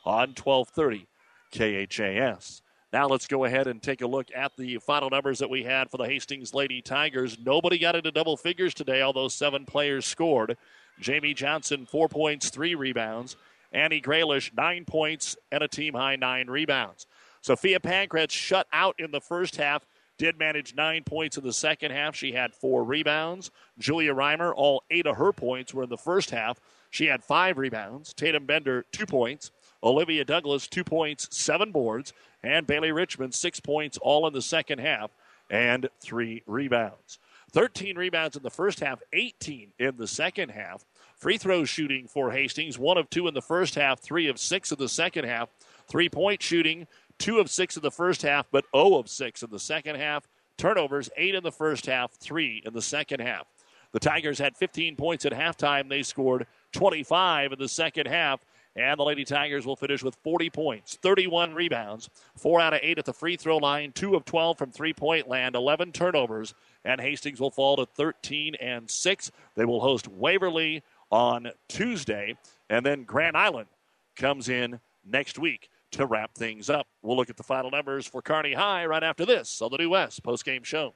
Speaker 7: on 1230 KHAS. Now let's go ahead and take a look at the final numbers that we had for the Hastings Lady Tigers. Nobody got into double figures today, although seven players scored. Jamie Johnson, four points, three rebounds. Annie Graylish, nine points and a team high nine rebounds. Sophia Pankratz shut out in the first half. Did manage nine points in the second half. She had four rebounds. Julia Reimer, all eight of her points were in the first half. She had five rebounds. Tatum Bender, two points. Olivia Douglas, two points, seven boards. And Bailey Richmond, six points, all in the second half, and three rebounds. 13 rebounds in the first half, 18 in the second half. Free throw shooting for Hastings, one of two in the first half, three of six in the second half. Three point shooting, two of six in the first half, but 0 of six in the second half. Turnovers, eight in the first half, three in the second half. The Tigers had 15 points at halftime. They scored 25 in the second half. And the Lady Tigers will finish with 40 points, 31 rebounds, 4 out of 8 at the free throw line, 2 of 12 from three point land, 11 turnovers. And Hastings will fall to 13 and 6. They will host Waverly on Tuesday. And then Grand Island comes in next week to wrap things up. We'll look at the final numbers for Kearney High right after this on the New West postgame show.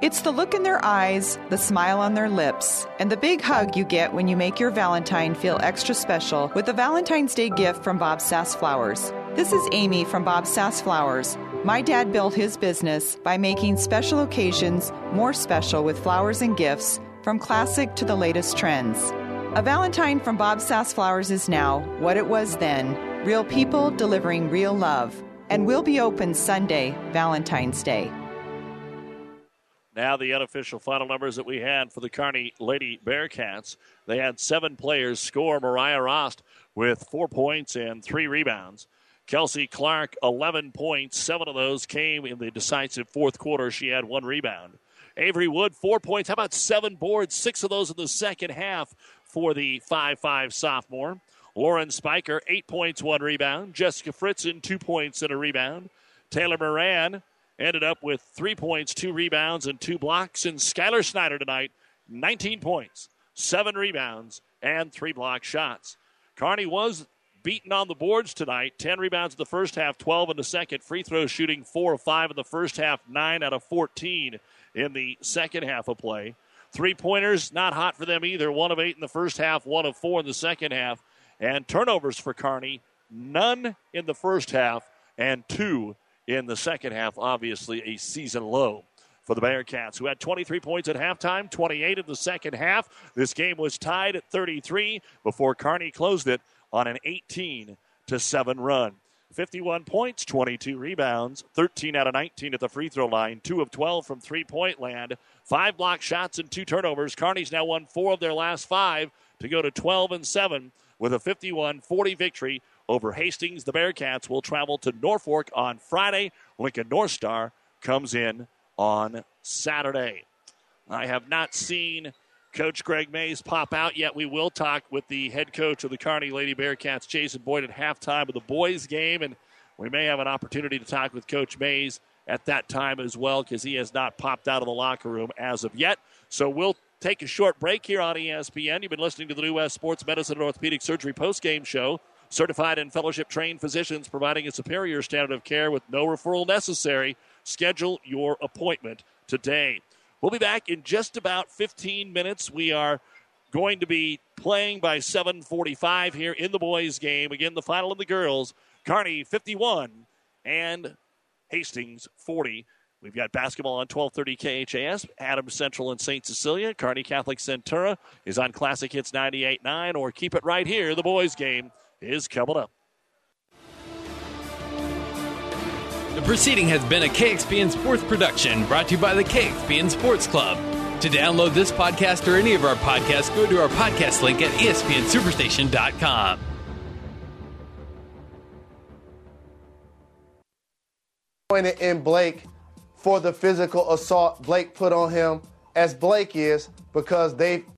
Speaker 14: It's the look in their eyes, the smile on their lips, and the big hug you get when you make your Valentine feel extra special with a Valentine's Day gift from Bob Sass Flowers. This is Amy from Bob Sass Flowers. My dad built his business by making special occasions more special with flowers and gifts, from classic to the latest trends. A Valentine from Bob Sass Flowers is now what it was then real people delivering real love. And we'll be open Sunday, Valentine's Day.
Speaker 7: Now, the unofficial final numbers that we had for the Kearney Lady Bearcats. They had seven players score. Mariah Rost with four points and three rebounds. Kelsey Clark, 11 points. Seven of those came in the decisive fourth quarter. She had one rebound. Avery Wood, four points. How about seven boards? Six of those in the second half for the 5 5 sophomore. Lauren Spiker, eight points, one rebound. Jessica Fritzen, two points and a rebound. Taylor Moran, ended up with three points, two rebounds, and two blocks. And Skylar Snyder tonight, 19 points, seven rebounds, and three block shots. Kearney was beaten on the boards tonight 10 rebounds in the first half, 12 in the second. Free throw shooting 4 of 5 in the first half, 9 out of 14 in the second half of play. Three pointers, not hot for them either. 1 of 8 in the first half, 1 of 4 in the second half. And turnovers for Kearney, none in the first half, and 2 in the second half. Obviously, a season low for the Bearcats, who had 23 points at halftime, 28 in the second half. This game was tied at 33 before Kearney closed it on an 18 to 7 run. 51 points, 22 rebounds, 13 out of 19 at the free throw line, 2 of 12 from three point land, 5 block shots and 2 turnovers. Kearney's now won 4 of their last 5 to go to 12 and 7 with a 51 40 victory over Hastings. The Bearcats will travel to Norfolk on Friday. Lincoln North Star comes in on Saturday. I have not seen Coach Greg Mays pop out yet. We will talk with the head coach of the Kearney Lady Bearcats, Jason Boyd, at halftime of the boys' game, and we may have an opportunity to talk with Coach Mays at that time as well because he has not popped out of the locker room as of yet. So we'll take a short break here on ESPN. You've been listening to the New West Sports Medicine and Orthopedic Surgery post-game show. Certified and fellowship trained physicians providing a superior standard of care with no referral necessary. Schedule your appointment today. We'll be back in just about 15 minutes. We are going to be playing by 7:45 here in the boys' game. Again, the final in the girls: Kearney 51 and Hastings 40. We've got basketball on 1230 KHAS, Adams Central and St. Cecilia. Kearney Catholic Centura is on Classic Hits 98.9, or keep it right here. The boys' game is coming up.
Speaker 6: The proceeding has been a KXPN Sports production brought to you by the KXPN Sports Club. To download this podcast or any of our podcasts, go to our podcast link at espnsuperstation.com.
Speaker 15: Pointed in Blake for the physical assault Blake put on him, as Blake is, because they